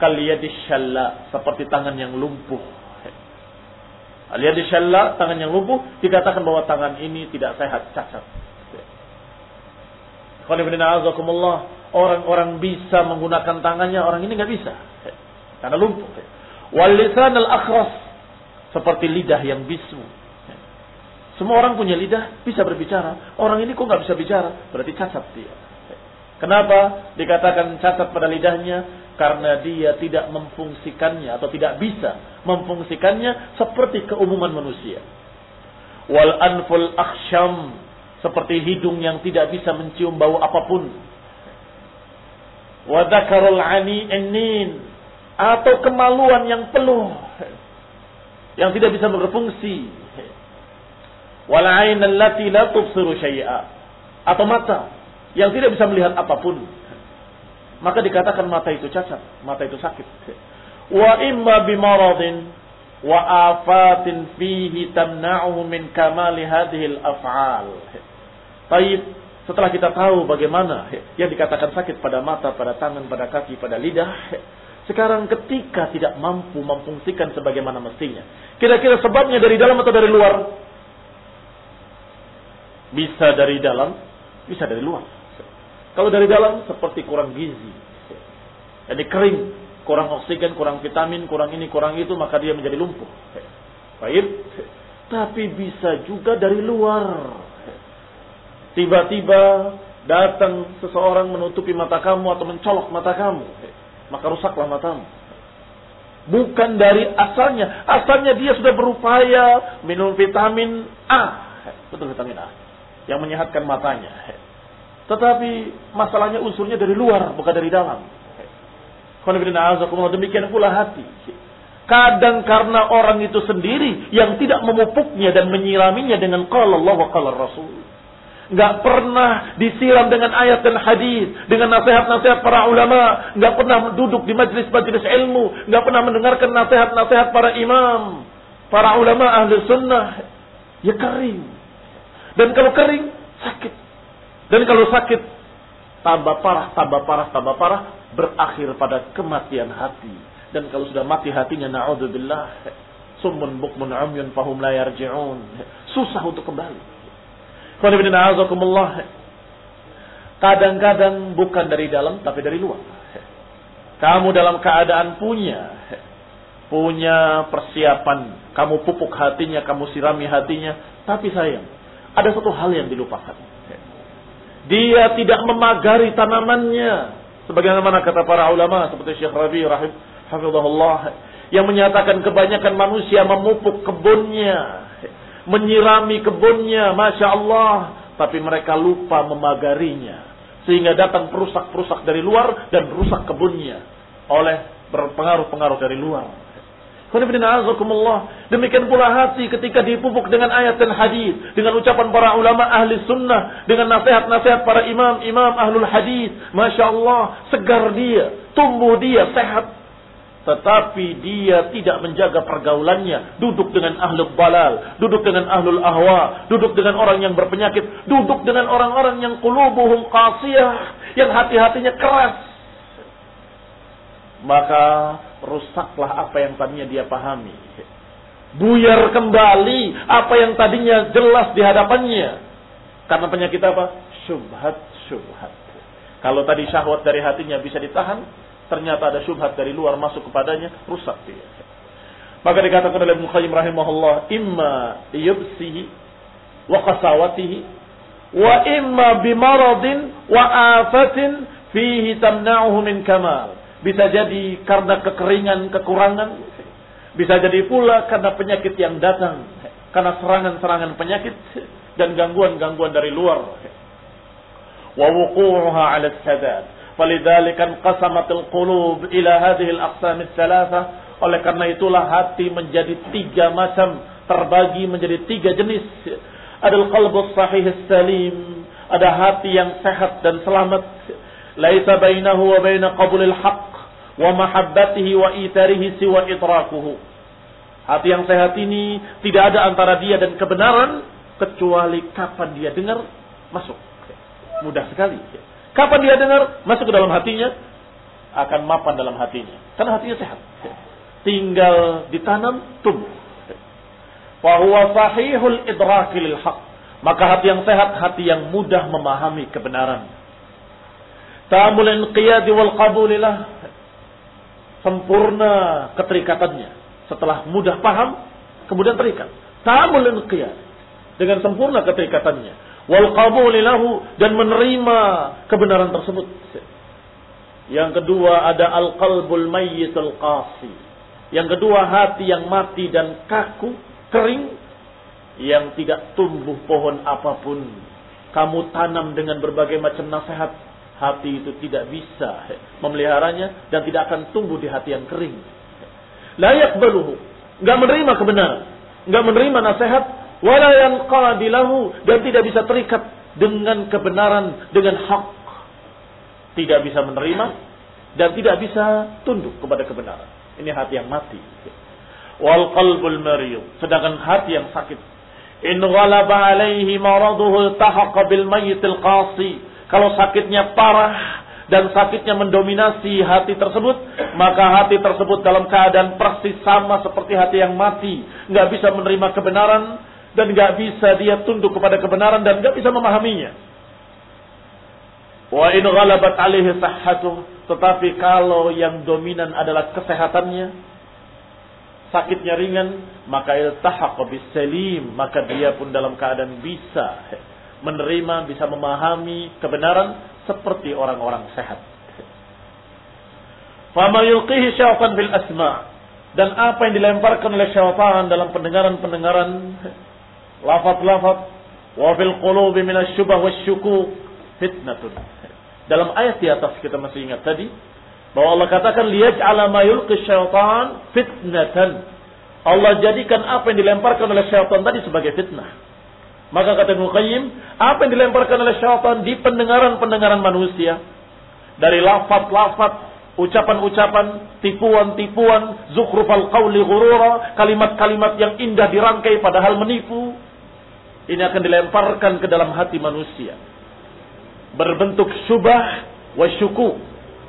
Kaliyadis syalla seperti tangan yang lumpuh. Aliyadis syalla tangan yang lumpuh dikatakan bahwa tangan ini tidak sehat cacat. Orang-orang bisa menggunakan tangannya orang ini nggak bisa. Karena lumpuh. Wal lisan al akhras seperti lidah yang bisu Semua orang punya lidah, bisa berbicara. Orang ini kok nggak bisa bicara? Berarti cacat dia. Kenapa dikatakan cacat pada lidahnya? Karena dia tidak memfungsikannya atau tidak bisa memfungsikannya seperti keumuman manusia. Wal anful akhsham seperti hidung yang tidak bisa mencium bau apa pun. Wadakarul ani enin atau kemaluan yang peluh yang tidak bisa berfungsi. Wal ain allati la tubsiru syai'a atau mata yang tidak bisa melihat apa pun. Maka dikatakan mata itu cacat, mata itu sakit. Wa imma bimaradin wa afatin fihi tamna'uhu min kamali hadhihi al-af'al. Baik, setelah kita tahu bagaimana yang dikatakan sakit pada mata, pada tangan, pada kaki, pada lidah, sekarang ketika tidak mampu memfungsikan sebagaimana mestinya. Kira-kira sebabnya dari dalam atau dari luar? Bisa dari dalam, bisa dari luar. Kalau dari dalam seperti kurang gizi. Jadi kering, kurang oksigen, kurang vitamin, kurang ini, kurang itu, maka dia menjadi lumpuh. Baik. Tapi bisa juga dari luar. Tiba-tiba datang seseorang menutupi mata kamu atau mencolok mata kamu. Maka rusaklah matamu. Bukan dari asalnya. Asalnya dia sudah berupaya minum vitamin A. Betul vitamin A. Yang menyehatkan matanya. Tetapi masalahnya unsurnya dari luar, bukan dari dalam. Demikian pula hati. Kadang karena orang itu sendiri yang tidak memupuknya dan menyiraminya dengan qala Allah wa qala Rasul. Gak pernah disiram dengan ayat dan hadis, dengan nasihat-nasihat para ulama, gak pernah duduk di majlis-majlis ilmu, gak pernah mendengarkan nasihat-nasihat para imam, para ulama ahli sunnah. Ya kering. Dan kalau kering, sakit. Dan kalau sakit, tambah parah, tambah parah, tambah parah, berakhir pada kematian hati. Dan kalau sudah mati hatinya, na'udzubillah, summun bukmun umyun fahum la yarji'un. Susah untuk kembali. Kadang-kadang bukan dari dalam, tapi dari luar. Kamu dalam keadaan punya, punya persiapan. Kamu pupuk hatinya, kamu sirami hatinya. Tapi sayang, ada satu hal yang dilupakan. Dia tidak memagari tanamannya. Sebagaimana kata para ulama seperti Syekh Rabi rahim hafizahullah yang menyatakan kebanyakan manusia memupuk kebunnya, menyirami kebunnya, masya Allah, tapi mereka lupa memagarinya, sehingga datang perusak-perusak dari luar dan rusak kebunnya oleh berpengaruh-pengaruh dari luar. Demikian pula hati ketika dipupuk dengan ayat dan hadis, dengan ucapan para ulama ahli sunnah, dengan nasihat-nasihat para imam-imam ahlul hadis. Masya Allah, segar dia, tumbuh dia, sehat. Tetapi dia tidak menjaga pergaulannya. Duduk dengan ahlul balal, duduk dengan ahlul ahwa, duduk dengan orang yang berpenyakit, duduk dengan orang-orang yang kulubuhum qasiyah, yang hati-hatinya keras. Maka rusaklah apa yang tadinya dia pahami. Buyar kembali apa yang tadinya jelas di hadapannya. Karena penyakit apa? Subhat, subhat. Kalau tadi syahwat dari hatinya bisa ditahan, ternyata ada syubhat dari luar masuk kepadanya, rusak dia. Maka dikatakan oleh Qayyim rahimahullah, imma yubsihi wa qasawatihi wa imma bimaradin wa afatin fihi tamna'uhu min kamal. Bisa jadi karena kekeringan, kekurangan. Bisa jadi pula karena penyakit yang datang. Karena serangan-serangan penyakit dan gangguan-gangguan dari luar. Wa wuqu'uha 'ala sadad. Falidhalika qasamatil qulub ila hadhihi al-aqsam Oleh karena itulah hati menjadi tiga macam, terbagi menjadi tiga jenis. Ada qalbu sahih salim, ada hati yang sehat dan selamat. Laisa bainahu wa baina qabulil haqq wa mahabbatihi wa. Hati yang sehat ini tidak ada antara dia dan kebenaran kecuali kapan dia dengar masuk. Mudah sekali. Kapan dia dengar masuk ke dalam hatinya akan mapan dalam hatinya. Karena hatinya sehat. Tinggal ditanam tumbuh. Fahuwa sahihul idraki lil haq. Maka hati yang sehat, hati yang mudah memahami kebenaran. Ta'amul inqiyadi wal qabulilah sempurna keterikatannya. Setelah mudah paham, kemudian terikat. Ta'amul qiyas. dengan sempurna keterikatannya. Wal qabulilahu dan menerima kebenaran tersebut. Yang kedua ada al-qalbul mayyitul qasi. Yang kedua hati yang mati dan kaku, kering yang tidak tumbuh pohon apa pun. Kamu tanam dengan berbagai macam nasihat, hati itu tidak bisa memeliharanya dan tidak akan tumbuh di hati yang kering. Layak beluhu, nggak menerima kebenaran, nggak menerima nasihat, wala yanqadilahu dan tidak bisa terikat dengan kebenaran, dengan hak tidak bisa menerima dan tidak bisa tunduk kepada kebenaran. Ini hati yang mati. Wal qalbul marid, sedangkan hati yang sakit. In ghalaba alaihi maraduhu tahaqqa bil mayyitil qasi. Kalau sakitnya parah dan sakitnya mendominasi hati tersebut, maka hati tersebut dalam keadaan persis sama seperti hati yang mati, nggak bisa menerima kebenaran dan nggak bisa dia tunduk kepada kebenaran dan nggak bisa memahaminya. Wa in ghalabat alaihi sahhatu, tetapi kalau yang dominan adalah kesehatannya, sakitnya ringan, maka iltahaqa bisalim, maka dia pun dalam keadaan bisa menerima, bisa memahami kebenaran seperti orang-orang sehat. Fama yulqihi syaitan bil asma' dan apa yang dilemparkan oleh syaitan dalam pendengaran-pendengaran lafaz-lafaz wa fil qulubi minasyubah wasyukuk fitnatun dalam ayat di atas kita masih ingat tadi bahwa Allah katakan liyaj'ala ma yulqi syaitan fitnatan. Allah jadikan apa yang dilemparkan oleh syaitan tadi sebagai fitnah. Maka kata Ibnu apa yang dilemparkan oleh syaitan di pendengaran-pendengaran manusia dari lafaz-lafaz ucapan-ucapan, tipuan-tipuan, zukhrufal qawli ghurura, kalimat-kalimat yang indah dirangkai padahal menipu. Ini akan dilemparkan ke dalam hati manusia berbentuk syubah wa syuku,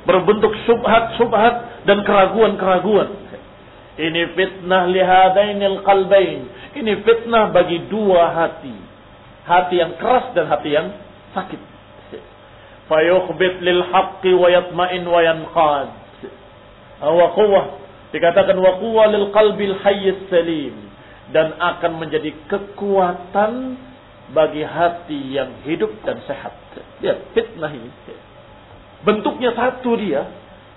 berbentuk subhat-subhat dan keraguan-keraguan. Ini fitnah lihadainil qalbain. Ini fitnah bagi dua hati. Hati yang keras dan hati yang sakit. Fayukhbit lil haqqi wa yatma'in wa yanqad. Wa quwwah. Dikatakan wa quwwah lil qalbil hayyis salim. Dan akan menjadi kekuatan bagi hati yang hidup dan sehat. Lihat, fitnah ini. Bentuknya satu dia,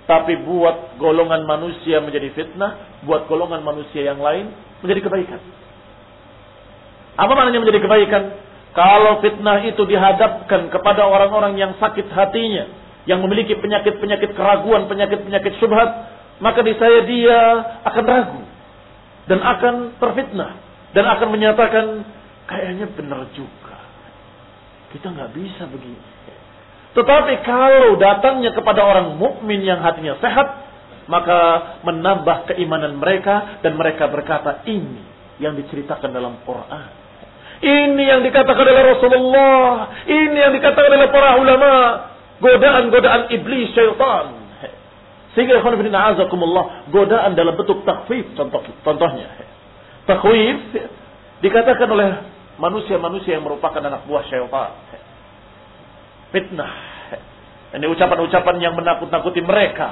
tapi buat golongan manusia menjadi fitnah, buat golongan manusia yang lain menjadi kebaikan. Apa maknanya menjadi kebaikan? Kalau fitnah itu dihadapkan kepada orang-orang yang sakit hatinya, yang memiliki penyakit-penyakit keraguan, penyakit-penyakit syubhat, maka saya dia akan ragu dan akan terfitnah dan akan menyatakan Kayaknya benar juga. Kita nggak bisa begini. Tetapi kalau datangnya kepada orang mukmin yang hatinya sehat, maka menambah keimanan mereka dan mereka berkata ini yang diceritakan dalam Quran. Ini yang dikatakan oleh Rasulullah. Ini yang dikatakan oleh para ulama. Godaan-godaan iblis syaitan. Sehingga ikhwan bin azakumullah. Godaan dalam bentuk takhfif contoh, contohnya. Takhwif dikatakan oleh manusia-manusia yang merupakan anak buah syaitan. Fitnah. Ini ucapan-ucapan yang menakut-nakuti mereka.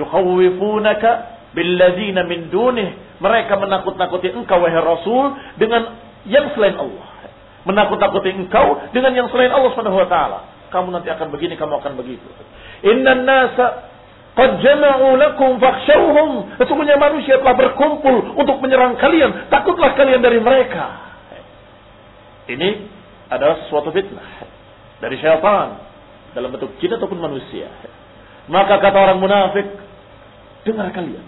Yukhawwifunaka billadzina min dunih. Mereka menakut-nakuti engkau wahai Rasul dengan yang selain Allah. Menakut-nakuti engkau dengan yang selain Allah Subhanahu wa taala. Kamu nanti akan begini, kamu akan begitu. Innan nasa Qad jama'u lakum fakhshawhum. Sesungguhnya manusia telah berkumpul untuk menyerang kalian. Takutlah kalian dari mereka. Ini adalah suatu fitnah dari syaitan dalam bentuk jin ataupun manusia. Maka kata orang munafik, dengar kalian.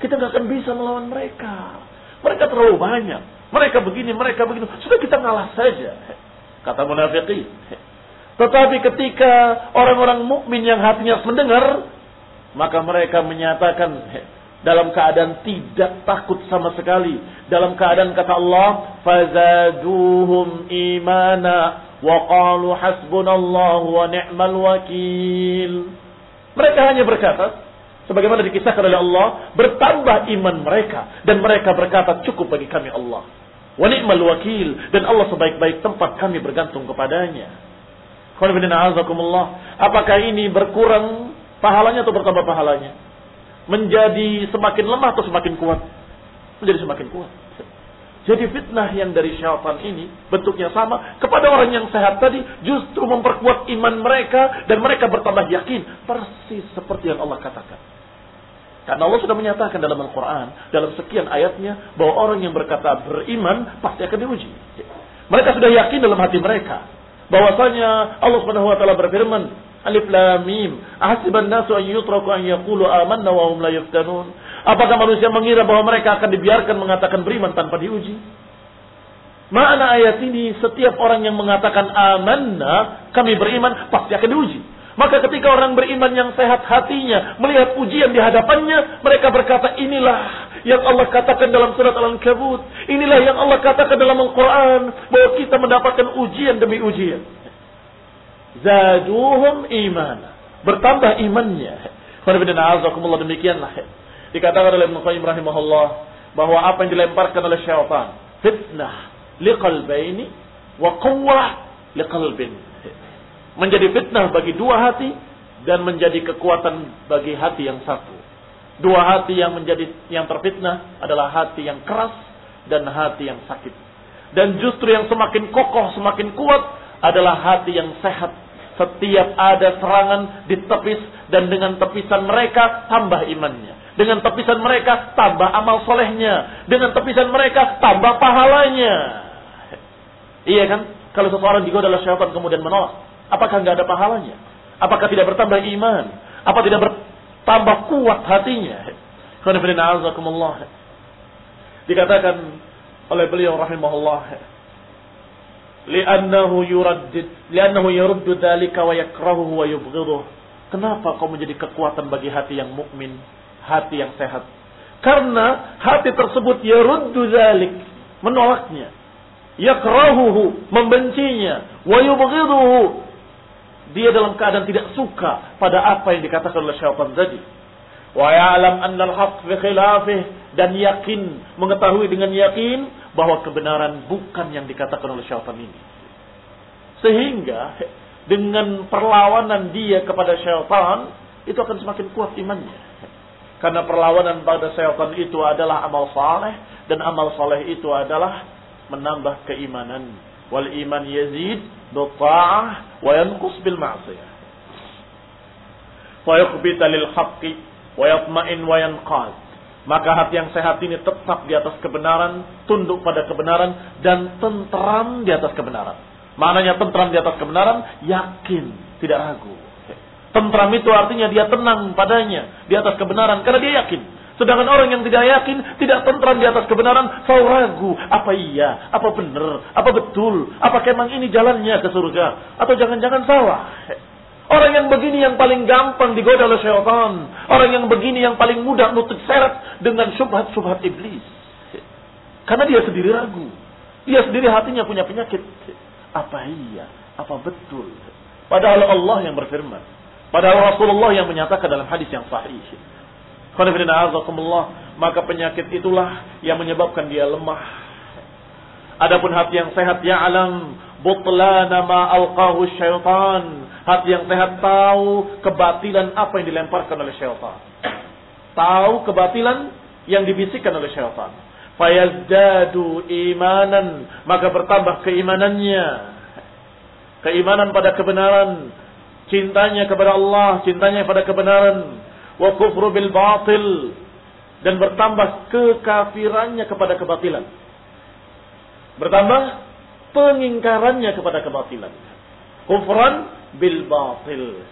Kita nggak akan bisa melawan mereka. Mereka terlalu banyak. Mereka begini, mereka begini. Sudah kita ngalah saja. Kata munafikin. Tetapi ketika orang-orang mukmin yang hatinya mendengar, maka mereka menyatakan, dalam keadaan tidak takut sama sekali dalam keadaan kata Allah fazaduhum imana wa qalu hasbunallahu wa ni'mal wakil mereka hanya berkata sebagaimana dikisahkan oleh Allah bertambah iman mereka dan mereka berkata cukup bagi kami Allah wa ni'mal wakil dan Allah sebaik-baik tempat kami bergantung kepadanya apakah ini berkurang pahalanya atau bertambah pahalanya menjadi semakin lemah atau semakin kuat? Menjadi semakin kuat. Jadi fitnah yang dari syaitan ini bentuknya sama kepada orang yang sehat tadi justru memperkuat iman mereka dan mereka bertambah yakin persis seperti yang Allah katakan. Karena Allah sudah menyatakan dalam Al-Quran, dalam sekian ayatnya, bahwa orang yang berkata beriman pasti akan diuji. Mereka sudah yakin dalam hati mereka. Bahwasanya Allah Subhanahu wa taala berfirman, Alif Lam Mim, ahasiban nasu an yutraku an yaqulu amanna wa hum la yuftanun. Apakah manusia mengira bahwa mereka akan dibiarkan mengatakan beriman tanpa diuji? Makna ayat ini setiap orang yang mengatakan amanna, kami beriman, pasti akan diuji. Maka ketika orang beriman yang sehat hatinya melihat ujian di hadapannya, mereka berkata inilah yang Allah katakan dalam surat Al-Ankabut. Inilah yang Allah katakan dalam Al-Quran bahwa kita mendapatkan ujian demi ujian. Zaduhum iman. Bertambah imannya. demikianlah Dikatakan oleh Ibn Qayyim rahimahullah bahwa apa yang dilemparkan oleh syaitan fitnah liqalbaini wa quwwah liqalbin. Menjadi fitnah bagi dua hati dan menjadi kekuatan bagi hati yang satu. Dua hati yang menjadi yang terfitnah adalah hati yang keras dan hati yang sakit. Dan justru yang semakin kokoh, semakin kuat adalah hati yang sehat. Setiap ada serangan ditepis dan dengan tepisan mereka tambah imannya. Dengan tepisan mereka tambah amal solehnya. Dengan tepisan mereka tambah pahalanya. Iya kan? Kalau seseorang digoda oleh syaitan kemudian menolak. Apakah nggak ada pahalanya? Apakah tidak bertambah iman? Apa tidak bertambah kuat hatinya? Dikatakan oleh beliau rahimahullah. Li'annahu yuraddid, li'annahu yuruddu dhalika wa yakrahuhu wa yubghiduh. Kenapa kau menjadi kekuatan bagi hati yang mukmin? hati yang sehat. Karena hati tersebut yaruddu zalik, menolaknya. Yakrahuhu, membencinya, wa yubghiduhu. Dia dalam keadaan tidak suka pada apa yang dikatakan oleh syaitan tadi. Wa ya'lam anna al-haq fi khilafih dan yakin, mengetahui dengan yakin bahwa kebenaran bukan yang dikatakan oleh syaitan ini. Sehingga dengan perlawanan dia kepada syaitan itu akan semakin kuat imannya. Karena perlawanan pada syaitan itu adalah amal saleh dan amal saleh itu adalah menambah keimanan. Wal iman yazid bil ta'ah wa yanqus bil ma'siyah. Fa yukhbita lil haqqi wa yatma'in wa yanqad. Maka hati yang sehat ini tetap di atas kebenaran, tunduk pada kebenaran dan tentram di atas kebenaran. Maknanya tentram di atas kebenaran, yakin, tidak ragu. Tentram itu artinya dia tenang padanya di atas kebenaran karena dia yakin. Sedangkan orang yang tidak yakin, tidak tentram di atas kebenaran, selalu ragu. Apa iya? Apa benar? Apa betul? Apa kemang ini jalannya ke surga? Atau jangan-jangan salah? Orang yang begini yang paling gampang digoda oleh syaitan. Orang yang begini yang paling mudah nutup seret dengan subhat-subhat iblis. Karena dia sendiri ragu. Dia sendiri hatinya punya penyakit. Apa iya? Apa betul? Padahal Allah yang berfirman. Padahal Rasulullah yang menyatakan dalam hadis yang sahih. Maka penyakit itulah yang menyebabkan dia lemah. Adapun hati yang sehat ya alam butlana ma alqahu syaitan. Hati yang sehat tahu kebatilan apa yang dilemparkan oleh syaitan. Tahu kebatilan yang dibisikkan oleh syaitan. Fayazdadu imanan, maka bertambah keimanannya. Keimanan pada kebenaran, cintanya kepada Allah, cintanya kepada kebenaran, wa kufru bil batil dan bertambah kekafirannya kepada kebatilan. Bertambah pengingkarannya kepada kebatilan. Kufran bil batil.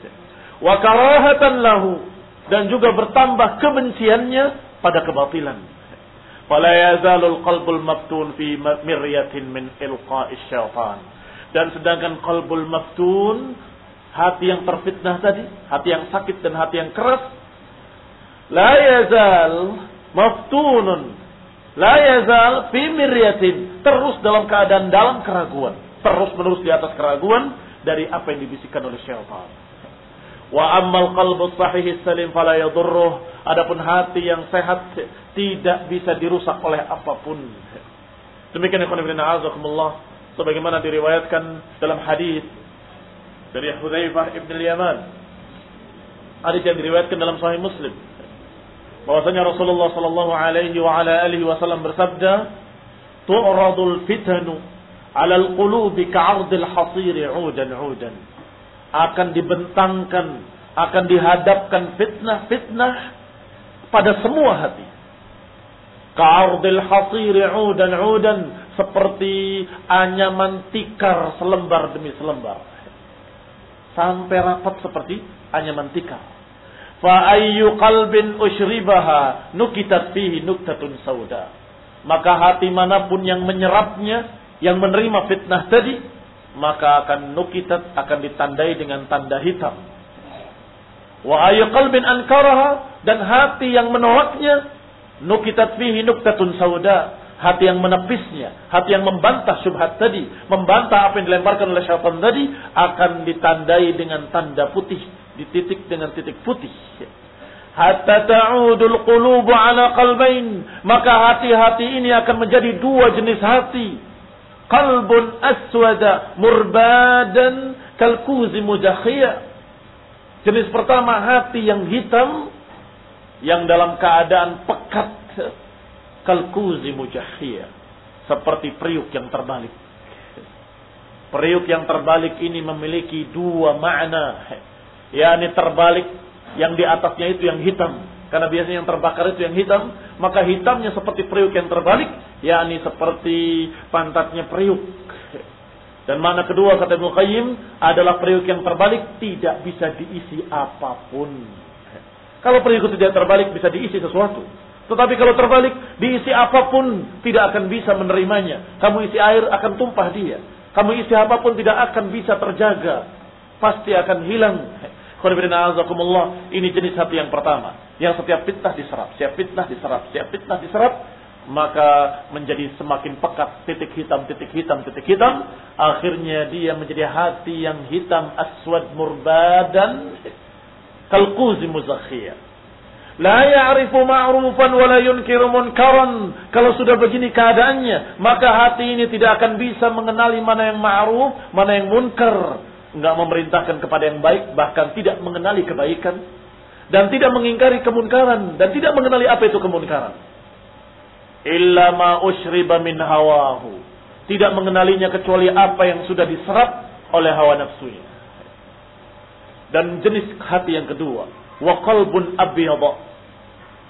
Wa karahatan lahu dan juga bertambah kebenciannya pada kebatilan. Fala yazalul qalbul maftun fi miryatin min ilqa'is syaitan. Dan sedangkan qalbul maftun hati yang terfitnah tadi, hati yang sakit dan hati yang keras, la yazal maftunun, la yazal fi miryatin, terus dalam keadaan dalam keraguan, terus menerus di atas keraguan dari apa yang dibisikkan oleh syaitan. Wa ammal qalbu sahih salim fala yadurruh. Adapun hati yang sehat tidak bisa dirusak oleh apa pun. Demikian ikhwan fillah azakumullah sebagaimana diriwayatkan dalam hadis dari Hudzaifah ibn al-Yaman. Hadis yang diriwayatkan dalam Sahih Muslim. Bahwasanya Rasulullah sallallahu alaihi wa ala alihi wasallam bersabda, tu'radul fitanu 'ala al-qulubi ka'ardil hasiri 'udan 'udan. Akan dibentangkan, akan dihadapkan fitnah-fitnah pada semua hati. Ka'ardil hasiri 'udan 'udan seperti anyaman tikar selembar demi selembar. Sampai rapat seperti anyaman tikar. Fa ayyu qalbin ushribaha nukitat fihi nuktatun sauda. Maka hati mana pun yang menyerapnya, yang menerima fitnah tadi, maka akan nukitat akan ditandai dengan tanda hitam. Wa ayyu qalbin ankaraha dan hati yang menolaknya nukitat fihi nuktatun sauda hati yang menepisnya, hati yang membantah syubhat tadi, membantah apa yang dilemparkan oleh syaitan tadi, akan ditandai dengan tanda putih, dititik dengan titik putih. Hatta ta'udul qulubu ala qalbain. Maka hati-hati ini akan menjadi dua jenis hati. Qalbun aswada murbadan kalkuzi mujakhiyah. Jenis pertama hati yang hitam yang dalam keadaan pekat kalkuzi mujahiyah. Seperti periuk yang terbalik. Periuk yang terbalik ini memiliki dua makna. Yakni terbalik yang di atasnya itu yang hitam. Karena biasanya yang terbakar itu yang hitam. Maka hitamnya seperti periuk yang terbalik. yakni seperti pantatnya periuk. Dan mana kedua kata Ibnu Qayyim adalah periuk yang terbalik tidak bisa diisi apa pun. Kalau periuk itu tidak terbalik bisa diisi sesuatu. Tetapi kalau terbalik, diisi apa pun tidak akan bisa menerimanya. Kamu isi air akan tumpah dia. Kamu isi apa pun tidak akan bisa terjaga. Pasti akan hilang. Ini jenis hati yang pertama. Yang setiap fitnah diserap. Setiap fitnah diserap. Setiap fitnah diserap. Maka menjadi semakin pekat. Titik hitam, titik hitam, titik hitam. Akhirnya dia menjadi hati yang hitam. Aswad murbadan. Kalkuzi muzakhiyah La ya'rifu ma'rufan wa la yunkiru munkaran. Kalau sudah begini keadaannya, maka hati ini tidak akan bisa mengenali mana yang ma'ruf, mana yang munkar. Enggak memerintahkan kepada yang baik, bahkan tidak mengenali kebaikan. Dan tidak mengingkari kemunkaran. Dan tidak mengenali apa itu kemunkaran. Illa ma ushriba min hawahu. Tidak mengenalinya kecuali apa yang sudah diserap oleh hawa nafsunya. Dan jenis hati yang kedua wa qalbun abyad.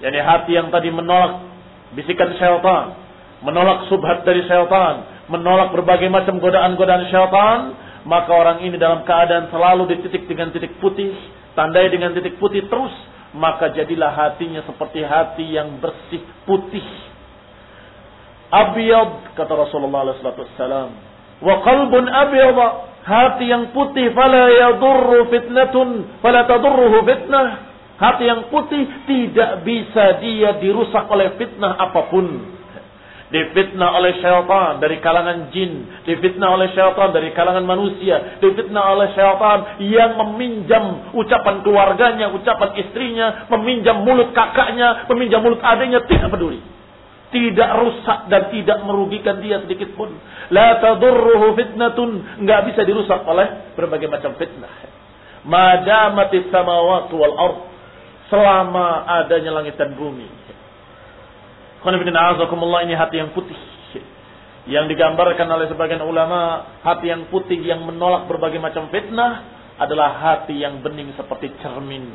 Yani hati yang tadi menolak bisikan syaitan, menolak subhat dari syaitan, menolak berbagai macam godaan-godaan syaitan, maka orang ini dalam keadaan selalu dititik dengan titik putih, tandai dengan titik putih terus, maka jadilah hatinya seperti hati yang bersih putih. Abyad kata Rasulullah SAW. Wa qalbun abyad Hati yang putih fala yadurru fitnatun fala tadurruhu fitnah. Hati yang putih tidak bisa dia dirusak oleh fitnah apa pun. Difitnah oleh syaitan dari kalangan jin. Difitnah oleh syaitan dari kalangan manusia. Difitnah oleh syaitan yang meminjam ucapan keluarganya, ucapan istrinya, meminjam mulut kakaknya, meminjam mulut adiknya, tidak peduli tidak rusak dan tidak merugikan dia sedikit pun. La tadurruhu fitnatun, enggak bisa dirusak oleh berbagai macam fitnah. Madamatis samawati wal ard, selama adanya langit dan bumi. Ini hati yang putih. Yang digambarkan oleh sebagian ulama, hati yang putih yang menolak berbagai macam fitnah adalah hati yang bening seperti cermin.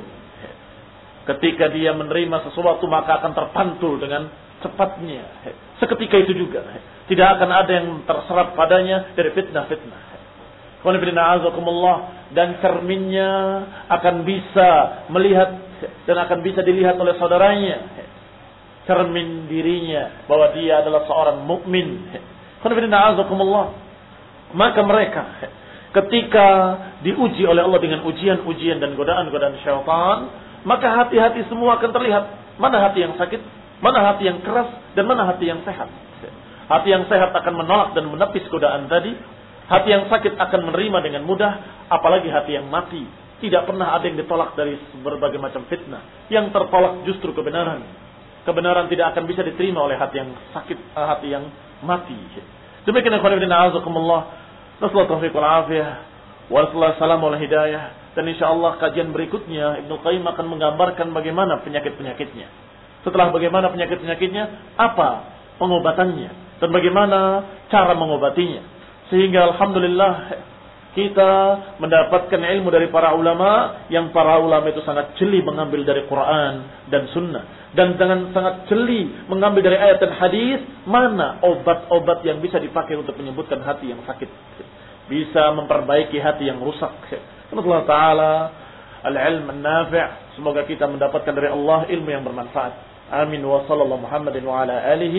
Ketika dia menerima sesuatu maka akan terpantul dengan cepatnya. Seketika itu juga. Tidak akan ada yang terserap padanya dari fitnah-fitnah. Dan cerminnya akan bisa melihat dan akan bisa dilihat oleh saudaranya. Cermin dirinya bahwa dia adalah seorang mukmin. Maka mereka ketika diuji oleh Allah dengan ujian-ujian dan godaan-godaan syaitan, maka hati-hati semua akan terlihat mana hati yang sakit, Mana hati yang keras dan mana hati yang sehat. Hati yang sehat akan menolak dan menepis godaan tadi. Hati yang sakit akan menerima dengan mudah. Apalagi hati yang mati. Tidak pernah ada yang ditolak dari berbagai macam fitnah. Yang tertolak justru kebenaran. Kebenaran tidak akan bisa diterima oleh hati yang sakit, eh, hati yang mati. Demikian yang khawifidina azakumullah. Nasolah taufiq wal afiyah. Wassalamu wal hidayah. Dan insya Allah kajian berikutnya Ibnu Qayyim akan menggambarkan bagaimana penyakit-penyakitnya. Setelah bagaimana penyakit-penyakitnya, apa pengobatannya? dan bagaimana cara mengobatinya. Sehingga alhamdulillah kita mendapatkan ilmu dari para ulama yang para ulama itu sangat jeli mengambil dari Quran dan Sunnah dan dengan sangat jeli mengambil dari ayat dan hadis mana obat-obat yang bisa dipakai untuk menyebutkan hati yang sakit bisa memperbaiki hati yang rusak. Allah Taala al-ilm an-nafi' semoga kita mendapatkan dari Allah ilmu yang bermanfaat. آمين وصلى الله محمد وعلى آله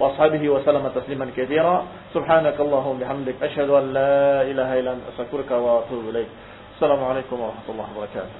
وأصحابه وسلم تسليما كثيرا سبحانك اللهم وبحمدك أشهد أن لا إله إلا أنت أستغفرك وأتوب إليك السلام عليكم ورحمة الله وبركاته